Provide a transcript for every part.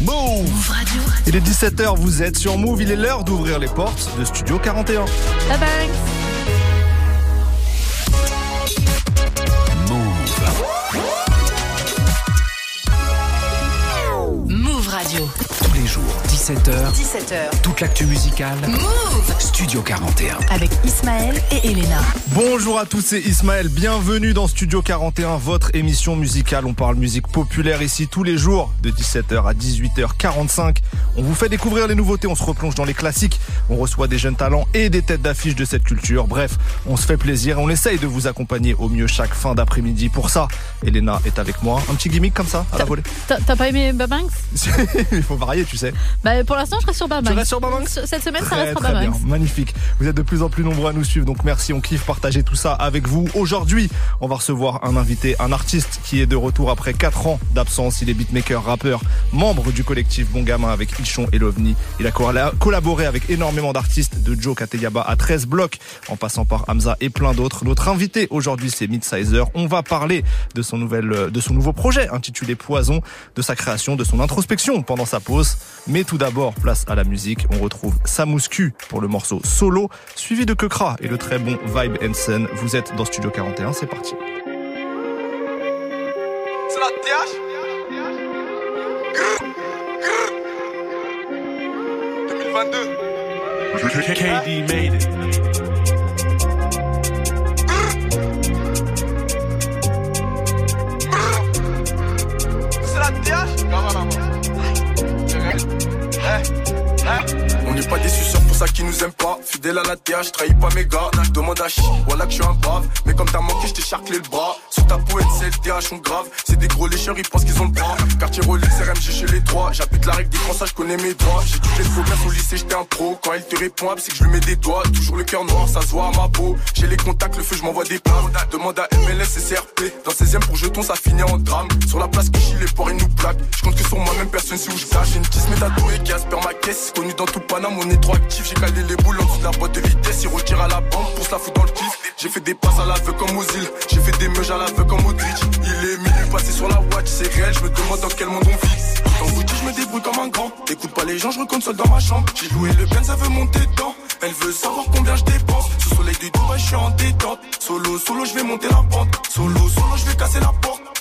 Move Radio. Il est 17h, vous êtes sur Move, il est l'heure d'ouvrir les portes de Studio 41. Bye bye. Les jours, 17h. 17h. Toute l'actu musicale. Move Studio 41. Avec Ismaël et Elena. Bonjour à tous, c'est Ismaël. Bienvenue dans Studio 41, votre émission musicale. On parle musique populaire ici tous les jours de 17h à 18h45. On vous fait découvrir les nouveautés, on se replonge dans les classiques. On reçoit des jeunes talents et des têtes d'affiche de cette culture. Bref, on se fait plaisir et on essaye de vous accompagner au mieux chaque fin d'après-midi. Pour ça, Elena est avec moi. Un petit gimmick comme ça, à la volée. T'as pas aimé Babanks Il faut varier, tu sais. Bah, pour l'instant, je reste sur Babanks. Tu restes sur Cette semaine, ça reste sur très bien, magnifique. Vous êtes de plus en plus nombreux à nous suivre, donc merci, on kiffe partager tout ça avec vous. Aujourd'hui, on va recevoir un invité, un artiste qui est de retour après 4 ans d'absence. Il est beatmaker, rappeur, membre du collectif Bon Gamin avec Ichon et Lovni. Il a colla- collaboré avec énormément d'artistes, de Joe Kateyaba à 13 blocs, en passant par Hamza et plein d'autres. Notre invité aujourd'hui, c'est Midsizer. On va parler de son nouvel, de son nouveau projet intitulé Poison, de sa création, de son introspection pendant sa pause. Mais tout d'abord, place à la musique. On retrouve Samouscu pour le morceau Solo, suivi de Kekra et le très bon Vibe Hansen. Vous êtes dans Studio 41, c'est parti. C'est la TH Grrr, grrr. 2022 KD made it. C'est la TH Hey. On n'est pas des suceurs pour ça qui nous aiment pas. Fidèle à la TH, trahis pas mes gars. Je demande à chi, voilà que je suis un brave. Mais comme t'as manqué, je t'ai charclé le bras. Sur ta poète, c'est le on grave. C'est des gros lécheurs, ils pensent qu'ils ont le bras. Quartier Rolex, RMG chez les trois. J'applique la règle des Français, je connais mes droits. J'ai toutes les faux au lycée, j'étais un pro. Quand elle te répond, c'est que je lui mets des doigts. Toujours le cœur noir, ça se voit à ma peau. J'ai les contacts, le feu, je m'envoie des plaintes. Demande à MLS et CRP. Dans 16ème pour jeton, ça finit en drame. Sur la place que les porcs, ils nous plaquent. Je compte que sur moi-même, personne sait où je. J'ai une tisse métatouée qui aspire ma caisse. Connu dans tout Paname, on est trop actif. J'ai calé les boules en dessous de la boîte de vitesse. Il retire à la banque pour se la foutre dans le pif. J'ai fait des passes à l'aveu comme îles. J'ai fait des meuges à l'aveu comme Twitch. Il est minuit passé sur la watch, c'est réel. Je me demande dans quel monde on vit. Quand vous je me débrouille comme un grand. Écoute pas les gens, je seul dans ma chambre. J'ai loué le Ben, ça veut monter dedans. Elle veut savoir combien je dépense. Sous soleil de Dubaï, je suis en détente. Solo, solo, je vais monter la pente. Solo, solo, je vais casser la porte.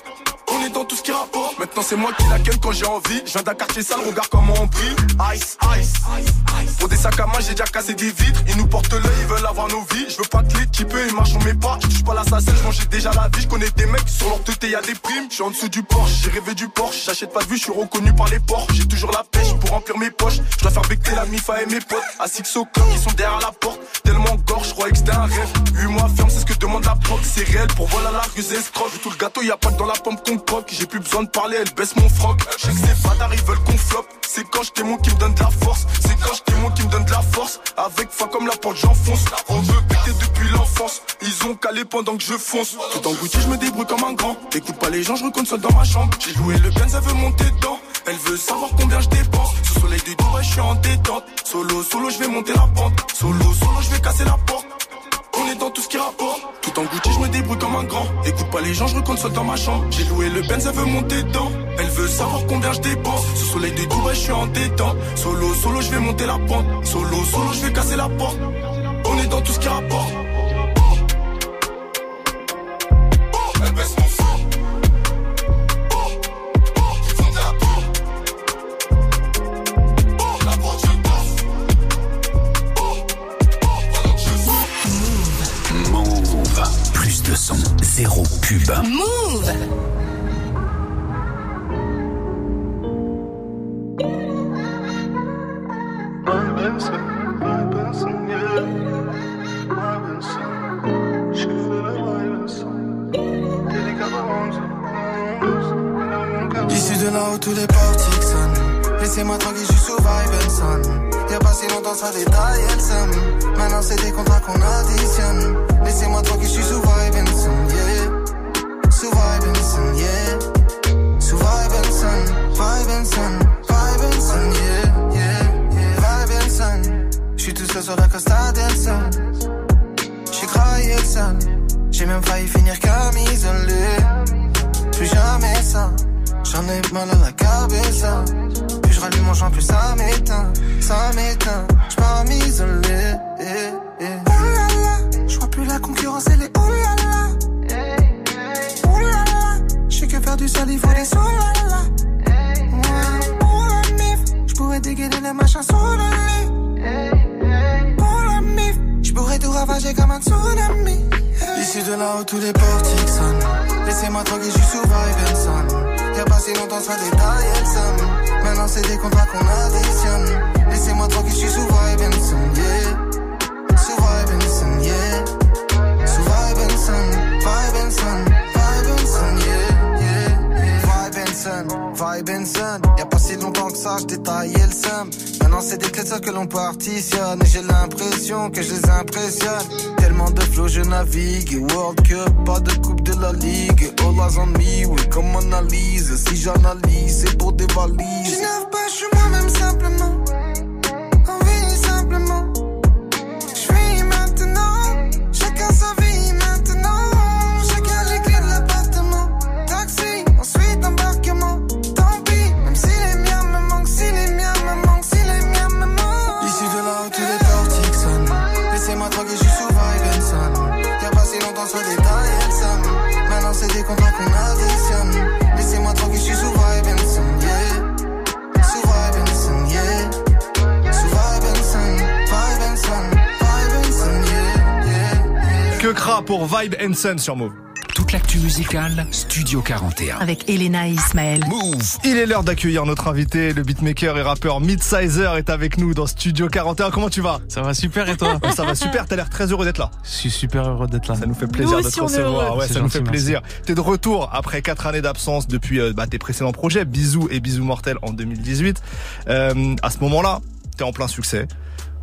Dans tout ce qui rapporte. Maintenant c'est moi qui la ken quand j'ai envie. Je viens d'un quartier sale, regarde comment on brille. Ice, ice, Pour des sacs à main, j'ai déjà cassé des vitres. Ils nous portent l'œil, ils veulent avoir nos vies. Je veux pas que les types, ils marchent on met pas. Je touche pas l'assassin, je mangeais déjà la vie. Je connais des mecs sur leur tête, y a des primes. Je suis en dessous du Porsche, j'ai rêvé du Porsche. J'achète pas de vue, je suis reconnu par les porcs. J'ai toujours la pêche pour remplir mes poches. Je dois faire becter la mifa et mes potes. À Six au ils sont derrière la porte. Tellement gorge, je croyais que c'était un rêve. 8 mois ferme, c'est ce que demande la proc. C'est réel pour voilà la ruse escroc. Tout le gâteau, y a pas dans la pompe qu'on J'ai plus besoin de parler, elle baisse mon froc. Je sais que c'est pas ils veulent qu'on flop. C'est quand je mon qui me donne de la force. C'est quand je mon qui me donne de la force. Avec fin comme la porte, j'enfonce. On veut péter depuis l'enfance. Ils ont calé pendant que je fonce. Tout en Gucci, je me débrouille comme un grand. Écoute pas les gens, je recompte seul dans ma chambre. J'ai loué le Ben, ça veut monter dedans. Elle veut savoir combien je dépense. Sous soleil de Dubaï, je suis en détente. Solo, solo, je vais monter la pente. Solo, solo, je vais casser la porte. On est dans tout ce qui rapporte. Tout en Gucci, je me débrouille comme un grand. Écoute pas les gens, je seul dans ma chambre. J'ai loué le Ben, ça veut monter dedans. Elle veut savoir combien je dépense. Sous soleil de Dubaï, je suis en détente. Solo, solo, je vais monter la pente. Solo, solo, je vais casser la porte. On est dans tout ce qui rapporte. Zéro pub. Move Issu de là où tous les portiques sonnent. Laissez-moi tranquille, je suis sous vibe and son. Y'a pas si longtemps, ça détaille, elle somme. Maintenant, c'est des contrats qu'on additionne. Laissez-moi tranquille, je suis sous vibe and yeah. Sous vibe and yeah. Sous vibe and son, vibe and son, vibe and son, yeah, yeah, yeah. Vibe and son. J'suis tout seul sur la Costa del. J'suis craillé le. J'ai même failli finir comme isolé. Plus jamais ça. J'en ai mal à la cabeza. Rallume champ, plus ça m'éteint. Ça m'éteint. J'pars m'isoler. Eh, eh. Oh là là. J'vois plus la concurrence, elle est oh là là. Oh là là. J'sais que faire du sale, il faut des oh là là. Ouais. Pour la mif, j'pourrais dégainer les machins sous le lit. Pour la mif, j'pourrais tout ravager comme un tsunami. Ici de là où tous les portiques sonnent. Laissez-moi tranquille, j'suis sous vibe and. Y'a pas si longtemps, ça détaille, elle. Maintenant, c'est des contrats qu'on additionne. Laissez-moi tranquille, j'suis sous vibe and son, yeah. Sous vibe and son, yeah. Sous vibe and son, vibe son, Vibe and son. Y'a pas si longtemps que ça, j'détaillais le somme. Maintenant, c'est des clés que l'on partitionne. Et j'ai l'impression que je les impressionne. Tellement de flow, je navigue. World Cup, pas de coupe de la ligue. All eyes on me, oui, comme analyse. Si j'analyse, c'est pour des valises. Je pas, je suis moi-même simplement. Pour Vibe Ensign sur Move. Toute l'actu musicale, Studio 41. Avec Elena et Ismaël. Move Il est l'heure d'accueillir notre invité, le beatmaker et rappeur Midsizer est avec nous dans Studio 41. Comment tu vas? Ça va super et toi? Ça va super, t'as l'air très heureux d'être là. Je suis super heureux d'être là. Ça nous fait plaisir Nous de te recevoir. Ouais, ça nous fait plaisir. T'es de retour après quatre années d'absence depuis euh, bah, tes précédents projets, Bisous et Bisous Mortels en 2018. Euh, à ce moment-là, t'es en plein succès,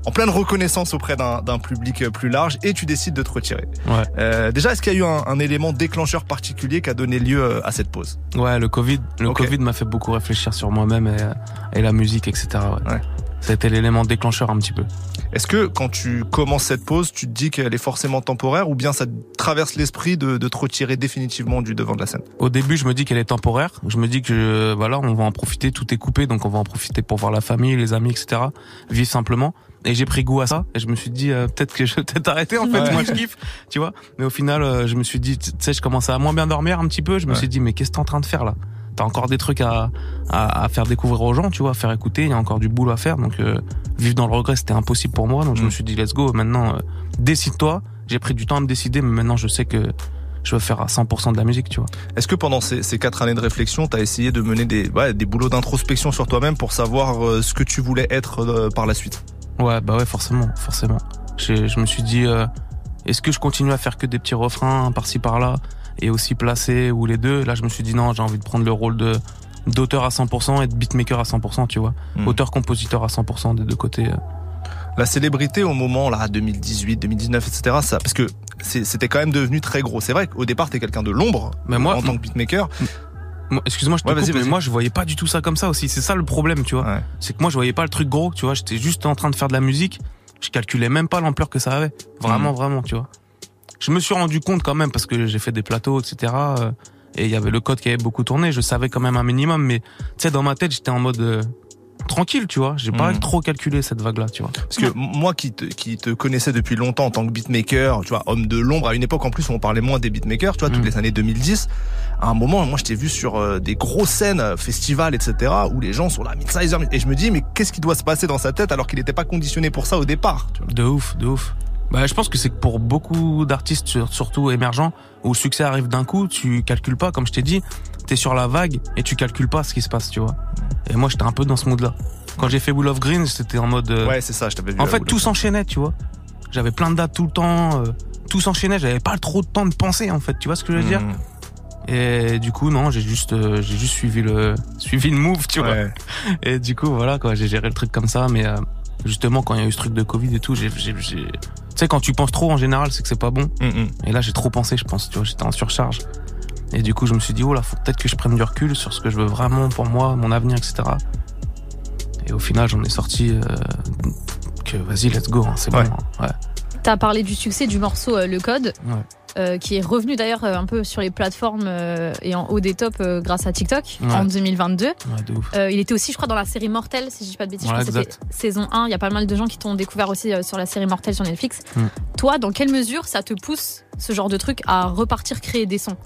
en pleine reconnaissance auprès d'un public euh, plus large et tu décides de te retirer. Ouais. Euh, déjà, est-ce qu'il y a eu un, un élément déclencheur particulier qui a donné lieu euh, à cette pause? Ouais, le Covid, le. Covid m'a fait beaucoup réfléchir sur moi-même et, et la musique, etc. Ouais. Ouais. Été l'élément déclencheur un petit peu. Est-ce que quand tu commences cette pause, tu te dis qu'elle est forcément temporaire ou bien ça traverse l'esprit de, de te retirer définitivement du devant de la scène? Au début, je me dis qu'elle est temporaire. Je me dis que voilà, on va en profiter. Tout est coupé, donc on va en profiter pour voir la famille, les amis, etc. Vivre simplement. Et j'ai pris goût à ça. Et je me suis dit euh, peut-être que je vais peut-être arrêter. En fait, Ouais. moi je kiffe, tu vois. Mais au final, euh, je me suis dit, tu sais, je commençais à moins bien dormir un petit peu. Je me Ouais. suis dit, mais qu'est-ce que t'es en train de faire là? T'as encore des trucs à, à, à faire découvrir aux gens, tu vois, à faire écouter. Il y a encore du boulot à faire. Donc euh, vivre dans le regret, c'était impossible pour moi. Donc je Mm. me suis dit, let's go. Maintenant, euh, décide-toi. J'ai pris du temps à me décider, mais maintenant je sais que je veux faire à 100% de la musique, tu vois. Est-ce que pendant ces, ces quatre années de réflexion, tu as essayé de mener des, ouais, des boulots d'introspection sur toi-même pour savoir euh, ce que tu voulais être euh, par la suite? Ouais, bah ouais, forcément, forcément. Je me suis dit, euh, est-ce que je continue à faire que des petits refrains par-ci par-là et aussi placer ou les deux? Là, je me suis dit non, j'ai envie de prendre le rôle de d'auteur à 100% et de beatmaker à 100%, tu vois. Hmm. Auteur-compositeur à 100% des deux côtés. euh. La célébrité au moment là 2018, 2019, etc. Ça, parce que c'était quand même devenu très gros. C'est vrai qu'au départ t'es quelqu'un de l'ombre Mais moi- en tant que beatmaker. Moi, Excuse-moi, je te Ouais, coupe, mais moi, je voyais pas du tout ça comme ça aussi. C'est ça le problème, tu vois. Ouais. C'est que moi, je voyais pas le truc gros, tu vois. J'étais juste en train de faire de la musique. Je calculais même pas l'ampleur que ça avait. Vraiment, vraiment, tu vois. Je me suis rendu compte quand même parce que j'ai fait des plateaux, etc. euh, Et il y avait le code qui avait beaucoup tourné. Je savais quand même un minimum, mais tu sais, dans ma tête, j'étais en mode euh, tranquille, tu vois. J'ai pas Mhm. trop calculé cette vague-là, tu vois. Parce que moi qui te, qui te connaissais depuis longtemps en tant que beatmaker, tu vois, homme de l'ombre, à une époque en plus où on parlait moins des beatmakers, tu vois, toutes Mm. les années 2010, à un moment, moi je t'ai vu sur euh, des grosses scènes, euh, festivals, etc., où les gens sont là, midsizer, et je me dis, mais qu'est-ce qui doit se passer dans sa tête alors qu'il n'était pas conditionné pour ça au départ tu vois De ouf, de ouf. Bah, je pense que c'est que pour beaucoup d'artistes, sur- surtout émergents, où le succès arrive d'un coup, tu calcules pas, comme je t'ai dit, t'es sur la vague et tu calcules pas ce qui se passe, tu vois. Et moi, j'étais un peu dans ce mood-là. Quand j'ai fait Bull of Green, c'était en mode. euh, Ouais, c'est ça, je t'avais vu. en à fait, tout s'enchaînait, tu vois. J'avais plein de dates tout le temps, euh, tout s'enchaînait, j'avais pas trop de temps de penser, en fait, tu vois ce que je veux dire Mm. Et du coup, non, j'ai juste, euh, j'ai juste suivi le, suivi le move, tu vois. Et du coup, voilà, quoi, j'ai géré le truc comme ça, mais euh, justement, quand il y a eu ce truc de Covid et tout, j'ai- tu sais, quand tu penses trop en général, c'est que c'est pas bon. Mm, mm. Et là, j'ai trop pensé, je pense, tu vois, j'étais en surcharge. Et du coup, je me suis dit, oh là, faut peut-être que je prenne du recul sur ce que je veux vraiment pour moi, mon avenir, etc. Et au final, j'en ai sorti euh, que vas-y, let's go, hein, c'est Ouais. bon. hein, Ouais. T'as parlé du succès du morceau euh, Le Code. Ouais. Euh, qui est revenu d'ailleurs euh, un peu sur les plateformes euh, et en haut des tops euh, grâce à TikTok Ouais. en 2022. Ouais, de ouf. Euh, il était aussi, je crois, dans la série Mortel, si je dis pas de bêtises. Ouais, je crois que saison 1. Il y a pas mal de gens qui t'ont découvert aussi sur la série Mortel sur Netflix. Mm. Toi, dans quelle mesure ça te pousse, ce genre de truc, à repartir créer des sons?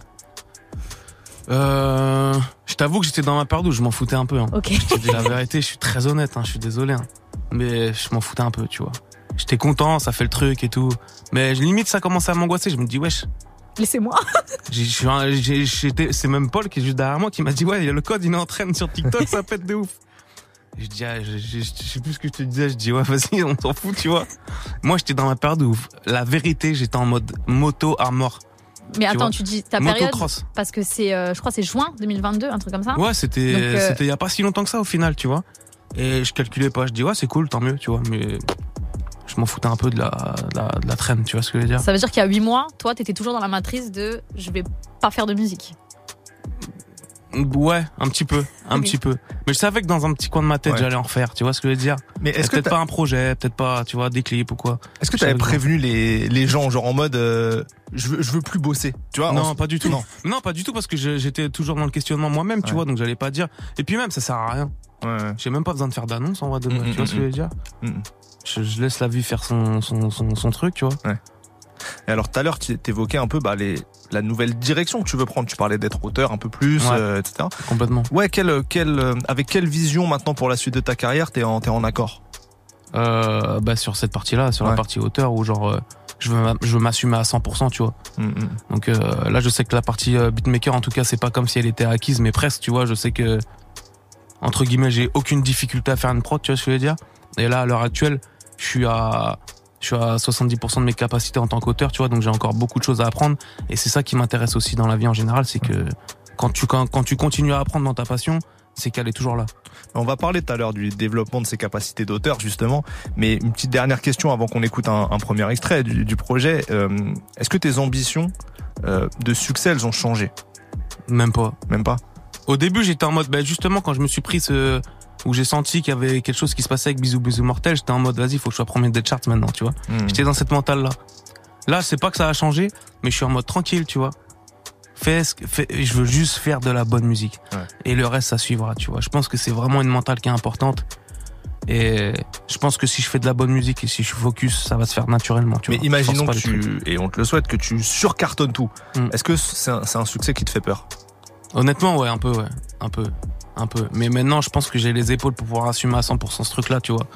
Euh, je t'avoue que j'étais dans ma où je m'en foutais un peu. Hein. Je te dis la vérité, je suis très honnête, hein, je suis désolé. hein. Mais je m'en foutais un peu, tu vois. J'étais content, ça fait le truc et tout. Mais limite, ça commençait à m'angoisser. Je me dis, wesh, Laissez-moi. c'est même Paul qui est juste derrière moi qui m'a dit, ouais, il y a le code, il est en train sur TikTok, ça pète de ouf. Je dis, ah, je, je- je sais plus ce que je te disais. Je dis, ouais, vas-y, on s'en fout, tu vois. Moi, j'étais dans ma période où, la vérité, j'étais en mode moto à mort. Mais attends, vois, tu dis ta période Motocross. parce que c'est, euh, je crois, c'est juin 2022, un truc comme ça. Ouais, c'était euh, c'était il y a pas si longtemps que ça au final, tu vois. Et je calculais pas, je dis ouais, c'est cool, tant mieux, tu vois, mais je m'en foutais un peu de la, de la de la traîne, tu vois ce que je veux dire. Ça veut dire qu'il y a 8 mois, toi, t'étais toujours dans la matrice de je vais pas faire de musique. Ouais, un petit peu, un petit peu. Mais je savais que dans un petit coin de ma tête, Ouais. j'allais en refaire, tu vois ce que je veux dire. Mais est-ce que peut-être pas un projet, peut-être pas, tu vois, des clips ou quoi. est-ce que tu avais prévenu les, les gens, genre en mode euh, je, veux, je veux plus bosser Tu vois non, en- pas du tout. Non. Non, pas du tout parce que j'étais toujours dans le questionnement moi-même, tu Ouais. vois, donc j'allais pas dire. Et puis même, ça sert à rien. Ouais. J'ai même pas besoin de faire d'annonce en vrai de Mm, vrai, mm, tu vois ce que mm, je veux dire. Mm. Je, je laisse la vie faire son, son, son, son truc, tu vois. Et alors tout à l'heure, tu évoquais un peu bah, les, la nouvelle direction que tu veux prendre. Tu parlais d'être auteur un peu plus, Ouais. euh, etc. Complètement. Ouais, quelle, quelle, euh, avec quelle vision maintenant pour la suite de ta carrière t'es en, en accord? Euh, bah sur cette partie-là, sur la partie hauteur où genre euh, je veux je veux m'assumer à 100%, tu vois. Mm, mm. Donc là, je sais que la partie beatmaker, en tout cas, c'est pas comme si elle était acquise, mais presque, tu vois. Je sais que entre guillemets, j'ai aucune difficulté à faire une prod, tu vois ce que je veux dire. Et là, à l'heure actuelle, je suis à je suis à 70% de mes capacités en tant qu'auteur, tu vois. Donc j'ai encore beaucoup de choses à apprendre. Et c'est ça qui m'intéresse aussi dans la vie en général, c'est que quand tu quand, quand tu continues à apprendre dans ta passion, c'est qu'elle est toujours là. On va parler tout à l'heure du développement de ses capacités d'auteur justement, mais une petite dernière question avant qu'on écoute un, un premier extrait du, du projet. Euh, Est-ce que tes ambitions euh, de succès elles ont changé? Même pas. Même pas? Au début, j'étais en mode, bah, justement, quand je me suis pris ce, où j'ai senti qu'il y avait quelque chose qui se passait avec Bisous Bisous Mortel, j'étais en mode, vas-y, faut que je sois premier des charts maintenant, tu vois. Mm. J'étais dans cette mentale-là. Là, c'est pas que ça a changé, mais je suis en mode tranquille, tu vois. Fais ce que, fais, je veux juste faire de la bonne musique. Ouais. Et le reste, ça suivra, tu vois. Je pense que c'est vraiment une mentale qui est importante. Et je pense que si je fais de la bonne musique et si je suis focus, ça va se faire naturellement, tu Mais vois. Imaginons que tu, et on te le souhaite, que tu surcartonnes tout. Mm. Est-ce que c'est un, c'est un succès qui te fait peur? Honnêtement, ouais, un peu, ouais. Un peu. Un peu. Mais maintenant, je pense que j'ai les épaules pour pouvoir assumer à 100% ce truc-là, tu vois.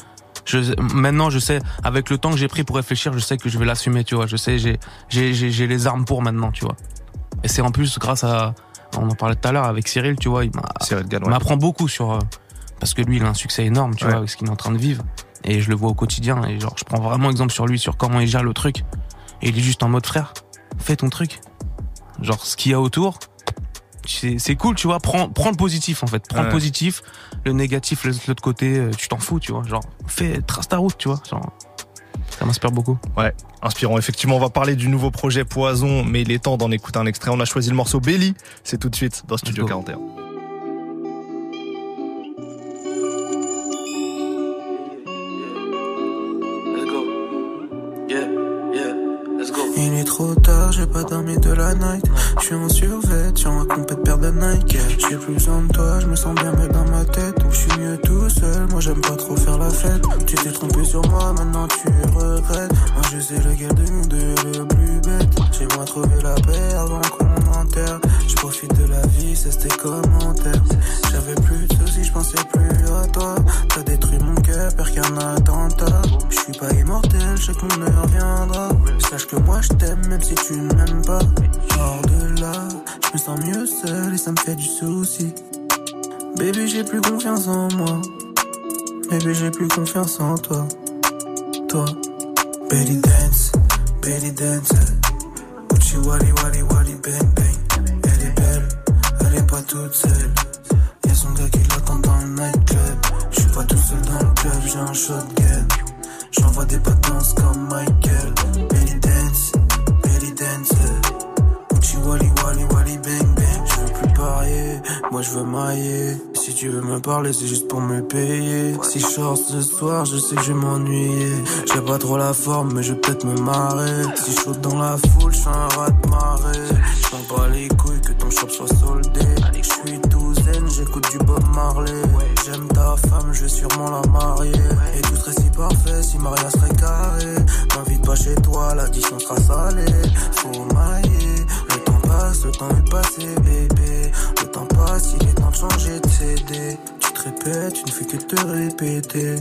Je, maintenant, je sais, avec le temps que j'ai pris pour réfléchir, je sais que je vais l'assumer, tu vois. Je sais, j'ai, j'ai, j'ai, les armes pour maintenant, tu vois. Et c'est en plus grâce à, on en parlait tout à l'heure avec Cyril, tu vois, il ouais. m'apprend beaucoup sur, euh, parce que lui, il a un succès énorme, tu Ouais. vois, avec ce qu'il est en train de vivre. Et je le vois au quotidien. Et genre, je prends vraiment exemple sur lui, sur comment il gère le truc. Et il est juste en mode frère, fais ton truc. Genre, ce qu'il y a autour, c'est cool, tu vois. Prends, prends le positif, en fait. Prends Ouais. le positif. Le négatif, l'autre côté. euh, Tu t'en fous, tu vois. Genre, fais, trace ta route, tu vois. Genre, ça m'inspire beaucoup. Inspirant. Effectivement, on va parler du nouveau projet Poison, mais il est temps d'en écouter un extrait. On a choisi le morceau Belly. C'est tout de suite dans Studio go. 41. Il est trop tard, j'ai pas dormi de la night. Je suis en survêt, sur un compète paire de Nike. J'ai plus besoin de toi, je me sens bien mieux dans ma tête. Je suis mieux tout seul, moi j'aime pas trop faire la fête. Tu t'es trompé sur moi, maintenant tu regrettes. Moi je sais lequel de nous deux est le plus bête. J'ai moi trouvé la paix avant qu'on m'enterre. Je profite de la vie, c'est tes commentaires. J'avais plus de soucis, je pensais plus à toi. T'as détruit mon pire qu'un attentat. Je suis pas immortel, je sais que mon heure viendra. Sache que moi je t'aime, même si tu ne m'aimes pas. Hors de là, je me sens mieux seul et ça me fait du souci. Baby, j'ai plus confiance en moi. Baby, j'ai plus confiance en toi. Toi, belly dance, belly dance. Gucci wally wally wally bang bang. Elle est belle, elle est pas toute seule. Son gars qui l'attend dans le nightclub. Je suis pas tout seul dans le club, j'ai un shotgun. J'envoie des batances comme Michael. Belly dance, belly dance. Gucci wally wally wally bang bang. Je veux plus parier, moi je veux mailler. Si tu veux me parler, c'est juste pour me payer. Si je sors ce soir, je sais que je vais m'ennuyer. J'ai pas trop la forme, mais je vais peut-être me marrer. Si je saute dans la foule, je suis un rat de marée. Je pas les couilles que ton shop soit soldé. J'écoute du Bob Marley. J'aime ta femme, je vais sûrement la marier. Et tout serait si parfait si Maria serait carré. M'invite pas chez toi, l'addition sera salée. Faut mailler, le temps passe, le temps est passé, bébé. Le temps passe, il est temps de changer de CD. Tu te répètes, tu ne fais que te répéter.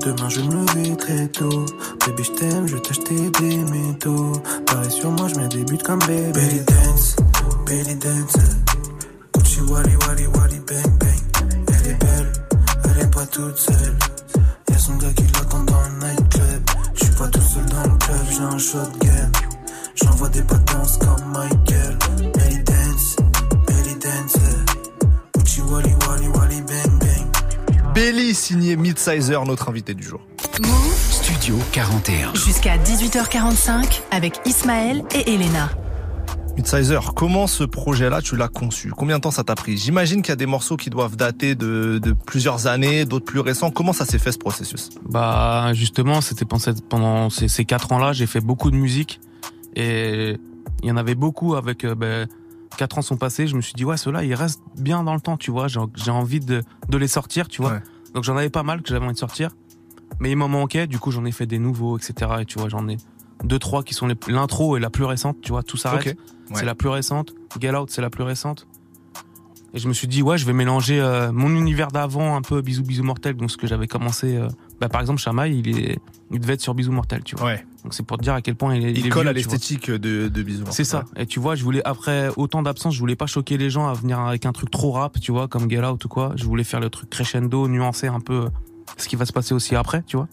Demain je me lever très tôt Baby je t'aime, je vais t'acheter des métaux Pareil sur moi, je mets des buts comme bébé Belly dance, belly dance Gucci wally wally wally bang bang. Elle est belle, elle est pas toute seule. Y'a son gars qui l'attend dans le nightclub. Je suis pas tout seul dans le club, j'ai un shotgun J'envoie des potences comme Michael. Belly dance, belly dance Gucci wally wally wally bang bang. Belly signé Midsizer, notre invité du jour. Move Studio 41. jusqu'à 18h45 avec Ismaël et Elena. Midsizer, comment ce projet-là, tu l'as conçu? Combien de temps ça t'a pris? J'imagine qu'il y a des morceaux qui doivent dater de, de plusieurs années, d'autres plus récents. Comment ça s'est fait ce processus? Bah justement, c'était pendant, ces, ces quatre ans-là, j'ai fait beaucoup de musique et il y en avait beaucoup avec. Ben, quatre ans sont passés, je me suis dit ouais, ceux-là, ils restent bien dans le temps, tu vois. J'ai j'ai envie de, de les sortir, tu vois. Ouais. Donc j'en avais pas mal que j'avais envie de sortir, mais il m'en manquait. Du coup, j'en ai fait des nouveaux, etc. Et tu vois, j'en ai deux trois qui sont l'intro et la plus récente, tu vois. Tout s'arrête. Ouais. C'est la plus récente. Get Out, c'est la plus récente. Et je me suis dit, ouais, je vais mélanger euh, mon univers d'avant, un peu bisous bisous mortel, donc ce que j'avais commencé. euh, bah, par exemple, Shamaï, il est, il devait être sur bisous mortel, tu vois. Ouais. Donc c'est pour te dire à quel point il est. Il, est colle vieux, à l'esthétique de, de Bisou. C'est ça. Et tu vois, je voulais après autant d'absence, je voulais pas choquer les gens à venir avec un truc trop rap, tu vois, comme Get Out ou quoi. Je voulais faire le truc crescendo, nuancer un peu euh, ce qui va se passer aussi après, tu vois.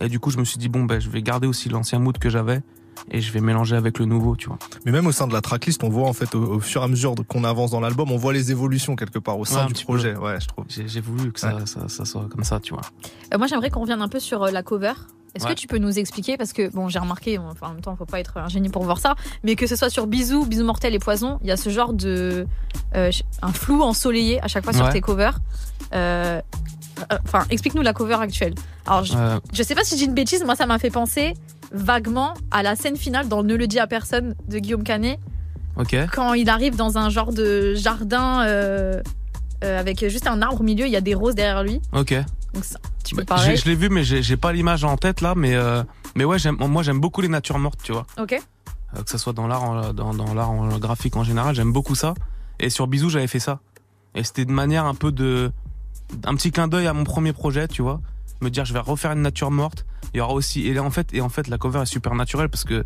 Et du coup, je me suis dit bon ben, je vais garder aussi l'ancien mood que j'avais et je vais mélanger avec le nouveau, tu vois. Mais même au sein de la tracklist, on voit en fait au, au fur et à mesure qu'on avance dans l'album, on voit les évolutions quelque part au Ouais, sein un du petit projet. Ouais, je trouve. J'ai j'ai voulu que ça, ça, ça soit comme ça, tu vois. Euh, moi, j'aimerais qu'on revienne un peu sur euh, la cover. Est-ce Ouais. que tu peux nous expliquer Parce que, bon, j'ai remarqué, enfin, en même temps, faut pas être un génie pour voir ça, mais que ce soit sur Bisous, Bisous Mortel et Poison, il y a ce genre de. euh, un flou ensoleillé à chaque fois sur Ouais. tes covers. Euh, Enfin, explique-nous la cover actuelle. Alors, je, Euh, je sais pas si j'ai une bêtise, moi, ça m'a fait penser vaguement à la scène finale dans Ne le dis à personne de Guillaume Canet, ok. quand il arrive dans un genre de jardin euh, euh, avec juste un arbre au milieu, il y a des roses derrière lui. Ok. Donc, ça, tu peux Bah, pareil. je l'ai vu, mais j'ai pas l'image en tête là. Mais euh, mais ouais, moi j'aime beaucoup les natures mortes, tu vois. Ok. Que ce soit dans l'art, dans, dans l'art graphique en général, j'aime beaucoup ça. Et sur Bisous, j'avais fait ça. Et c'était de manière un peu de, un petit clin d'œil à mon premier projet, tu vois. Me dire, je vais refaire une nature morte. Il y aura aussi, et en fait, et en fait, la cover est super naturelle parce que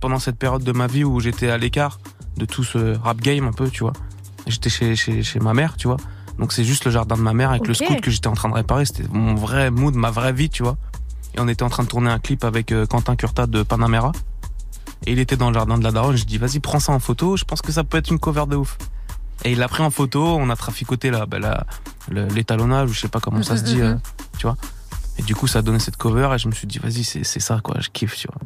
pendant cette période de ma vie où j'étais à l'écart de tout ce rap game un peu, tu vois. J'étais chez, chez, chez ma mère, tu vois. Donc c'est juste le jardin de ma mère avec le scout que j'étais en train de réparer. C'était mon vrai mood, ma vraie vie, tu vois. Et on était en train de tourner un clip avec euh, Quentin Curta de Panamera. Et il était dans le jardin de la daronne. Je dis, vas-y, prends ça en photo. Je pense que ça peut être une cover de ouf. Et il l'a pris en photo. On a traficoté bah, l'étalonnage, ou je sais pas comment ça se dit, euh, tu vois. Et du coup, ça a donné cette cover. Et je me suis dit, vas-y, c'est ça, quoi. Je kiffe, tu vois.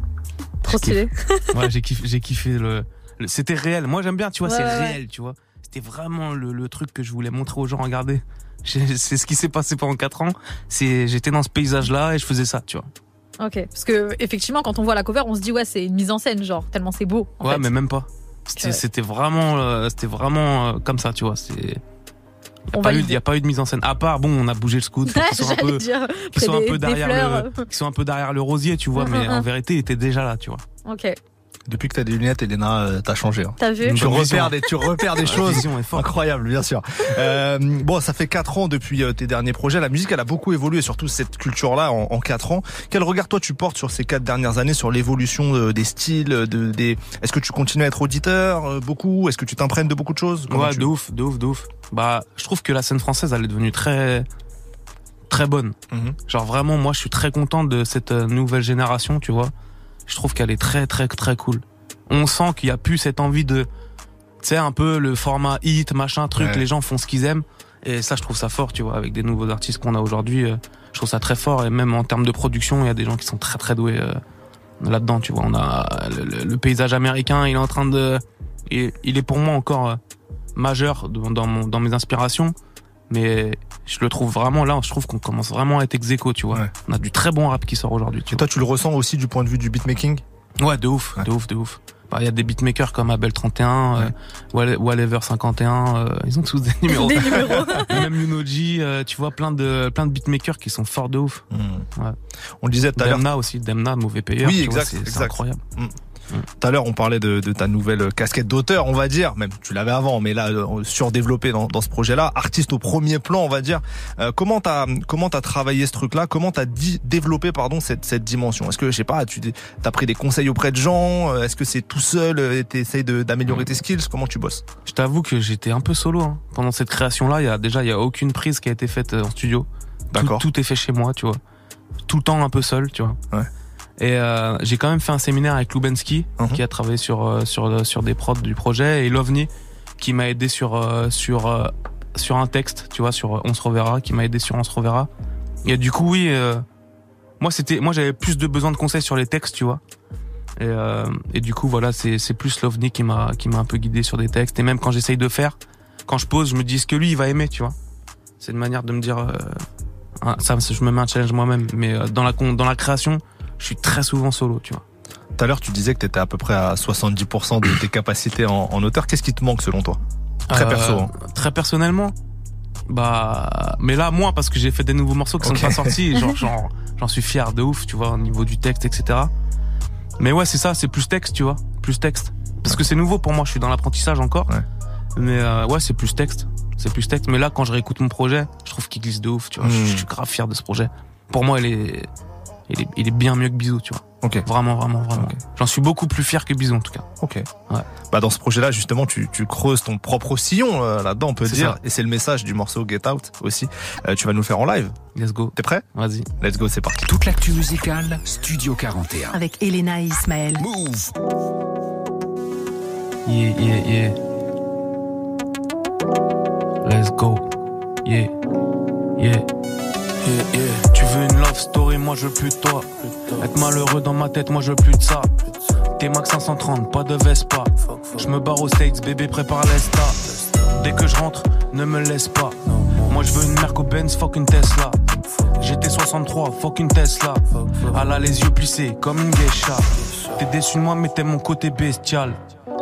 Trop stylé. Ouais, j'ai kiffé, kiffé le, le- C'était réel. Moi, j'aime bien, tu vois, Ouais, c'est ouais, réel, tu vois. C'était vraiment le, le truc que je voulais montrer aux gens. Regardez. C'est ce qui s'est passé pendant 4 ans. J'étais dans ce paysage-là et je faisais ça, tu vois. Ok, parce que effectivement, quand on voit la cover, on se dit ouais, c'est une mise en scène, genre tellement c'est beau. En ouais, fait. mais même pas. C'était, vraiment, euh, c'était vraiment euh, comme ça, tu vois. C'est. Il n'y a, a pas eu de mise en scène. À part, bon, on a bougé le scout pour qu'ils soient un peu, dire, un derrière le, qu'ils soient un peu derrière le rosier, tu vois. Mais en vérité, il était déjà là, tu vois. Ok, Depuis que t'as des lunettes, Elena, euh, t'as changé. hein. t'as vu Tu repères des, tu repères des choses. vision est forte. Incroyable, bien sûr. Euh, bon, ça fait quatre ans depuis euh, tes derniers projets. La musique, elle a beaucoup évolué, surtout cette culture-là en, en quatre ans. Quel regard toi tu portes sur ces quatre dernières années, sur l'évolution euh, des styles, de, des. Est-ce que tu continues à être auditeur euh, beaucoup? Est-ce que tu t'imprègnes de beaucoup de choses? Comment Ouais, tu- de ouf, de ouf, de ouf. Bah, je trouve que la scène française, elle est devenue très, très bonne. Mhm. Genre vraiment, moi, je suis très content de cette nouvelle génération, tu vois. Je trouve qu'elle est très, très, très cool. On sent qu'il y a plus cette envie de, tu sais, un peu le format hit, machin, truc, Ouais. les gens font ce qu'ils aiment. Et ça, je trouve ça fort, tu vois, avec des nouveaux artistes qu'on a aujourd'hui. euh, je trouve ça très fort. Et même en termes de production, il y a des gens qui sont très, très doués euh, là-dedans, tu vois. On a le, paysage américain, il est en train de, il, il est pour moi encore euh, majeur dans, dans mon- dans mes inspirations. Mais je le trouve vraiment là, je trouve qu'on commence vraiment à être ex tu vois. Ouais. On a du très bon rap qui sort aujourd'hui, tu Et toi, tu le ressens aussi du point de vue du beatmaking? Ouais, de ouf, Ouais. de ouf, de ouf. Bah, Il y a des beatmakers comme Abel 31, euh, Wall- Whatever 51, euh, ils ont tous des numéros. Des numéros. Même Yunoji, euh, tu vois, plein de, plein de beatmakers qui sont forts de ouf. Ouais. On le disait tout à l'heure. Demna aussi, Demna, mauvais payeur. Oui, tu vois, exact, c'est- c'est exact. Tout à l'heure, on parlait de, de ta nouvelle casquette d'auteur, on va dire. Même tu l'avais avant, mais là, euh, surdéveloppé dans, dans ce projet-là. Artiste au premier plan, on va dire. Euh, comment t'as comment t'as travaillé ce truc-là? Comment t'as dit développé pardon cette cette dimension? Est-ce que je sais pas, tu as pris des conseils auprès de gens? Euh, Est-ce que c'est tout seul euh, et T'essayes d'améliorer tes skills? Comment tu bosses? Je t'avoue que j'étais un peu solo hein. pendant cette création-là. Il y a déjà, il y a aucune prise qui a été faite en studio. Tout, D'accord. tout est fait chez moi, tu vois. Tout le temps un peu seul, tu vois. Ouais. Et euh, j'ai quand même fait un séminaire avec Lubensky, Mhm. qui a travaillé sur euh, sur sur des prods du projet, et Lovni, qui m'a aidé sur euh, sur euh, sur un texte, tu vois, sur euh, On se reverra, qui m'a aidé sur On se reverra. Et du coup, oui, euh, moi c'était, moi j'avais plus de besoin de conseils sur les textes, tu vois. Et, euh, et du coup, voilà, c'est c'est plus Lovni qui m'a qui m'a un peu guidé sur des textes. Et même quand j'essaye de faire, quand je pose, je me dis ce que lui il va aimer, tu vois. C'est une manière de me dire, euh, ça, je me mets un challenge moi-même. Mais euh, dans la con- dans la création, je suis très souvent solo, tu vois. Tout à l'heure, tu disais que t'étais à peu près à 70% de tes capacités en, en auteur. Qu'est-ce qui te manque selon toi? Très Euh, perso. hein. Très personnellement. Bah, mais là, moi, parce que j'ai fait des nouveaux morceaux qui Ok. sont pas sortis, genre, genre, j'en suis fier de ouf, tu vois, au niveau du texte, etc. Mais ouais, c'est ça, c'est plus texte, tu vois, plus texte. Parce que c'est nouveau pour moi, je suis dans l'apprentissage encore. Ouais. Mais euh, ouais, c'est plus texte, c'est plus texte. Mais là, quand je réécoute mon projet, je trouve qu'il glisse de ouf, tu vois. Je, Hmm. je suis grave fier de ce projet. Pour moi, il est, il est, il est bien mieux que Bisou, tu vois. Ok. Vraiment, vraiment, vraiment. J'en suis beaucoup plus fier que Bisou, en tout cas. Ok. Ouais. Bah dans ce projet-là, justement, tu, tu creuses ton propre sillon euh, là-dedans, on peut dire. ça. Et c'est le message du morceau Get Out aussi. Euh, tu vas nous le faire en live. Let's go. T'es prêt? Vas-y. Let's go, c'est parti. Toute l'actu musicale, Studio 41. Avec Elena et Ismaël. Move. Yeah, yeah, yeah. Let's go. Yeah, yeah. Yeah. Tu veux une love story, moi je veux plus de toi. Être malheureux dans ma tête, moi je veux plus de ça. T'es max 530, pas de Vespa. Je me barre aux States, bébé prépare l'esta. Dès que je rentre, ne me laisse pas. Moi je veux une Merco Benz, fuck une Tesla. J'étais 63, fuck une Tesla. Elle a les yeux plissés comme une geisha. T'es déçu de moi, mais t'aimes mon côté bestial.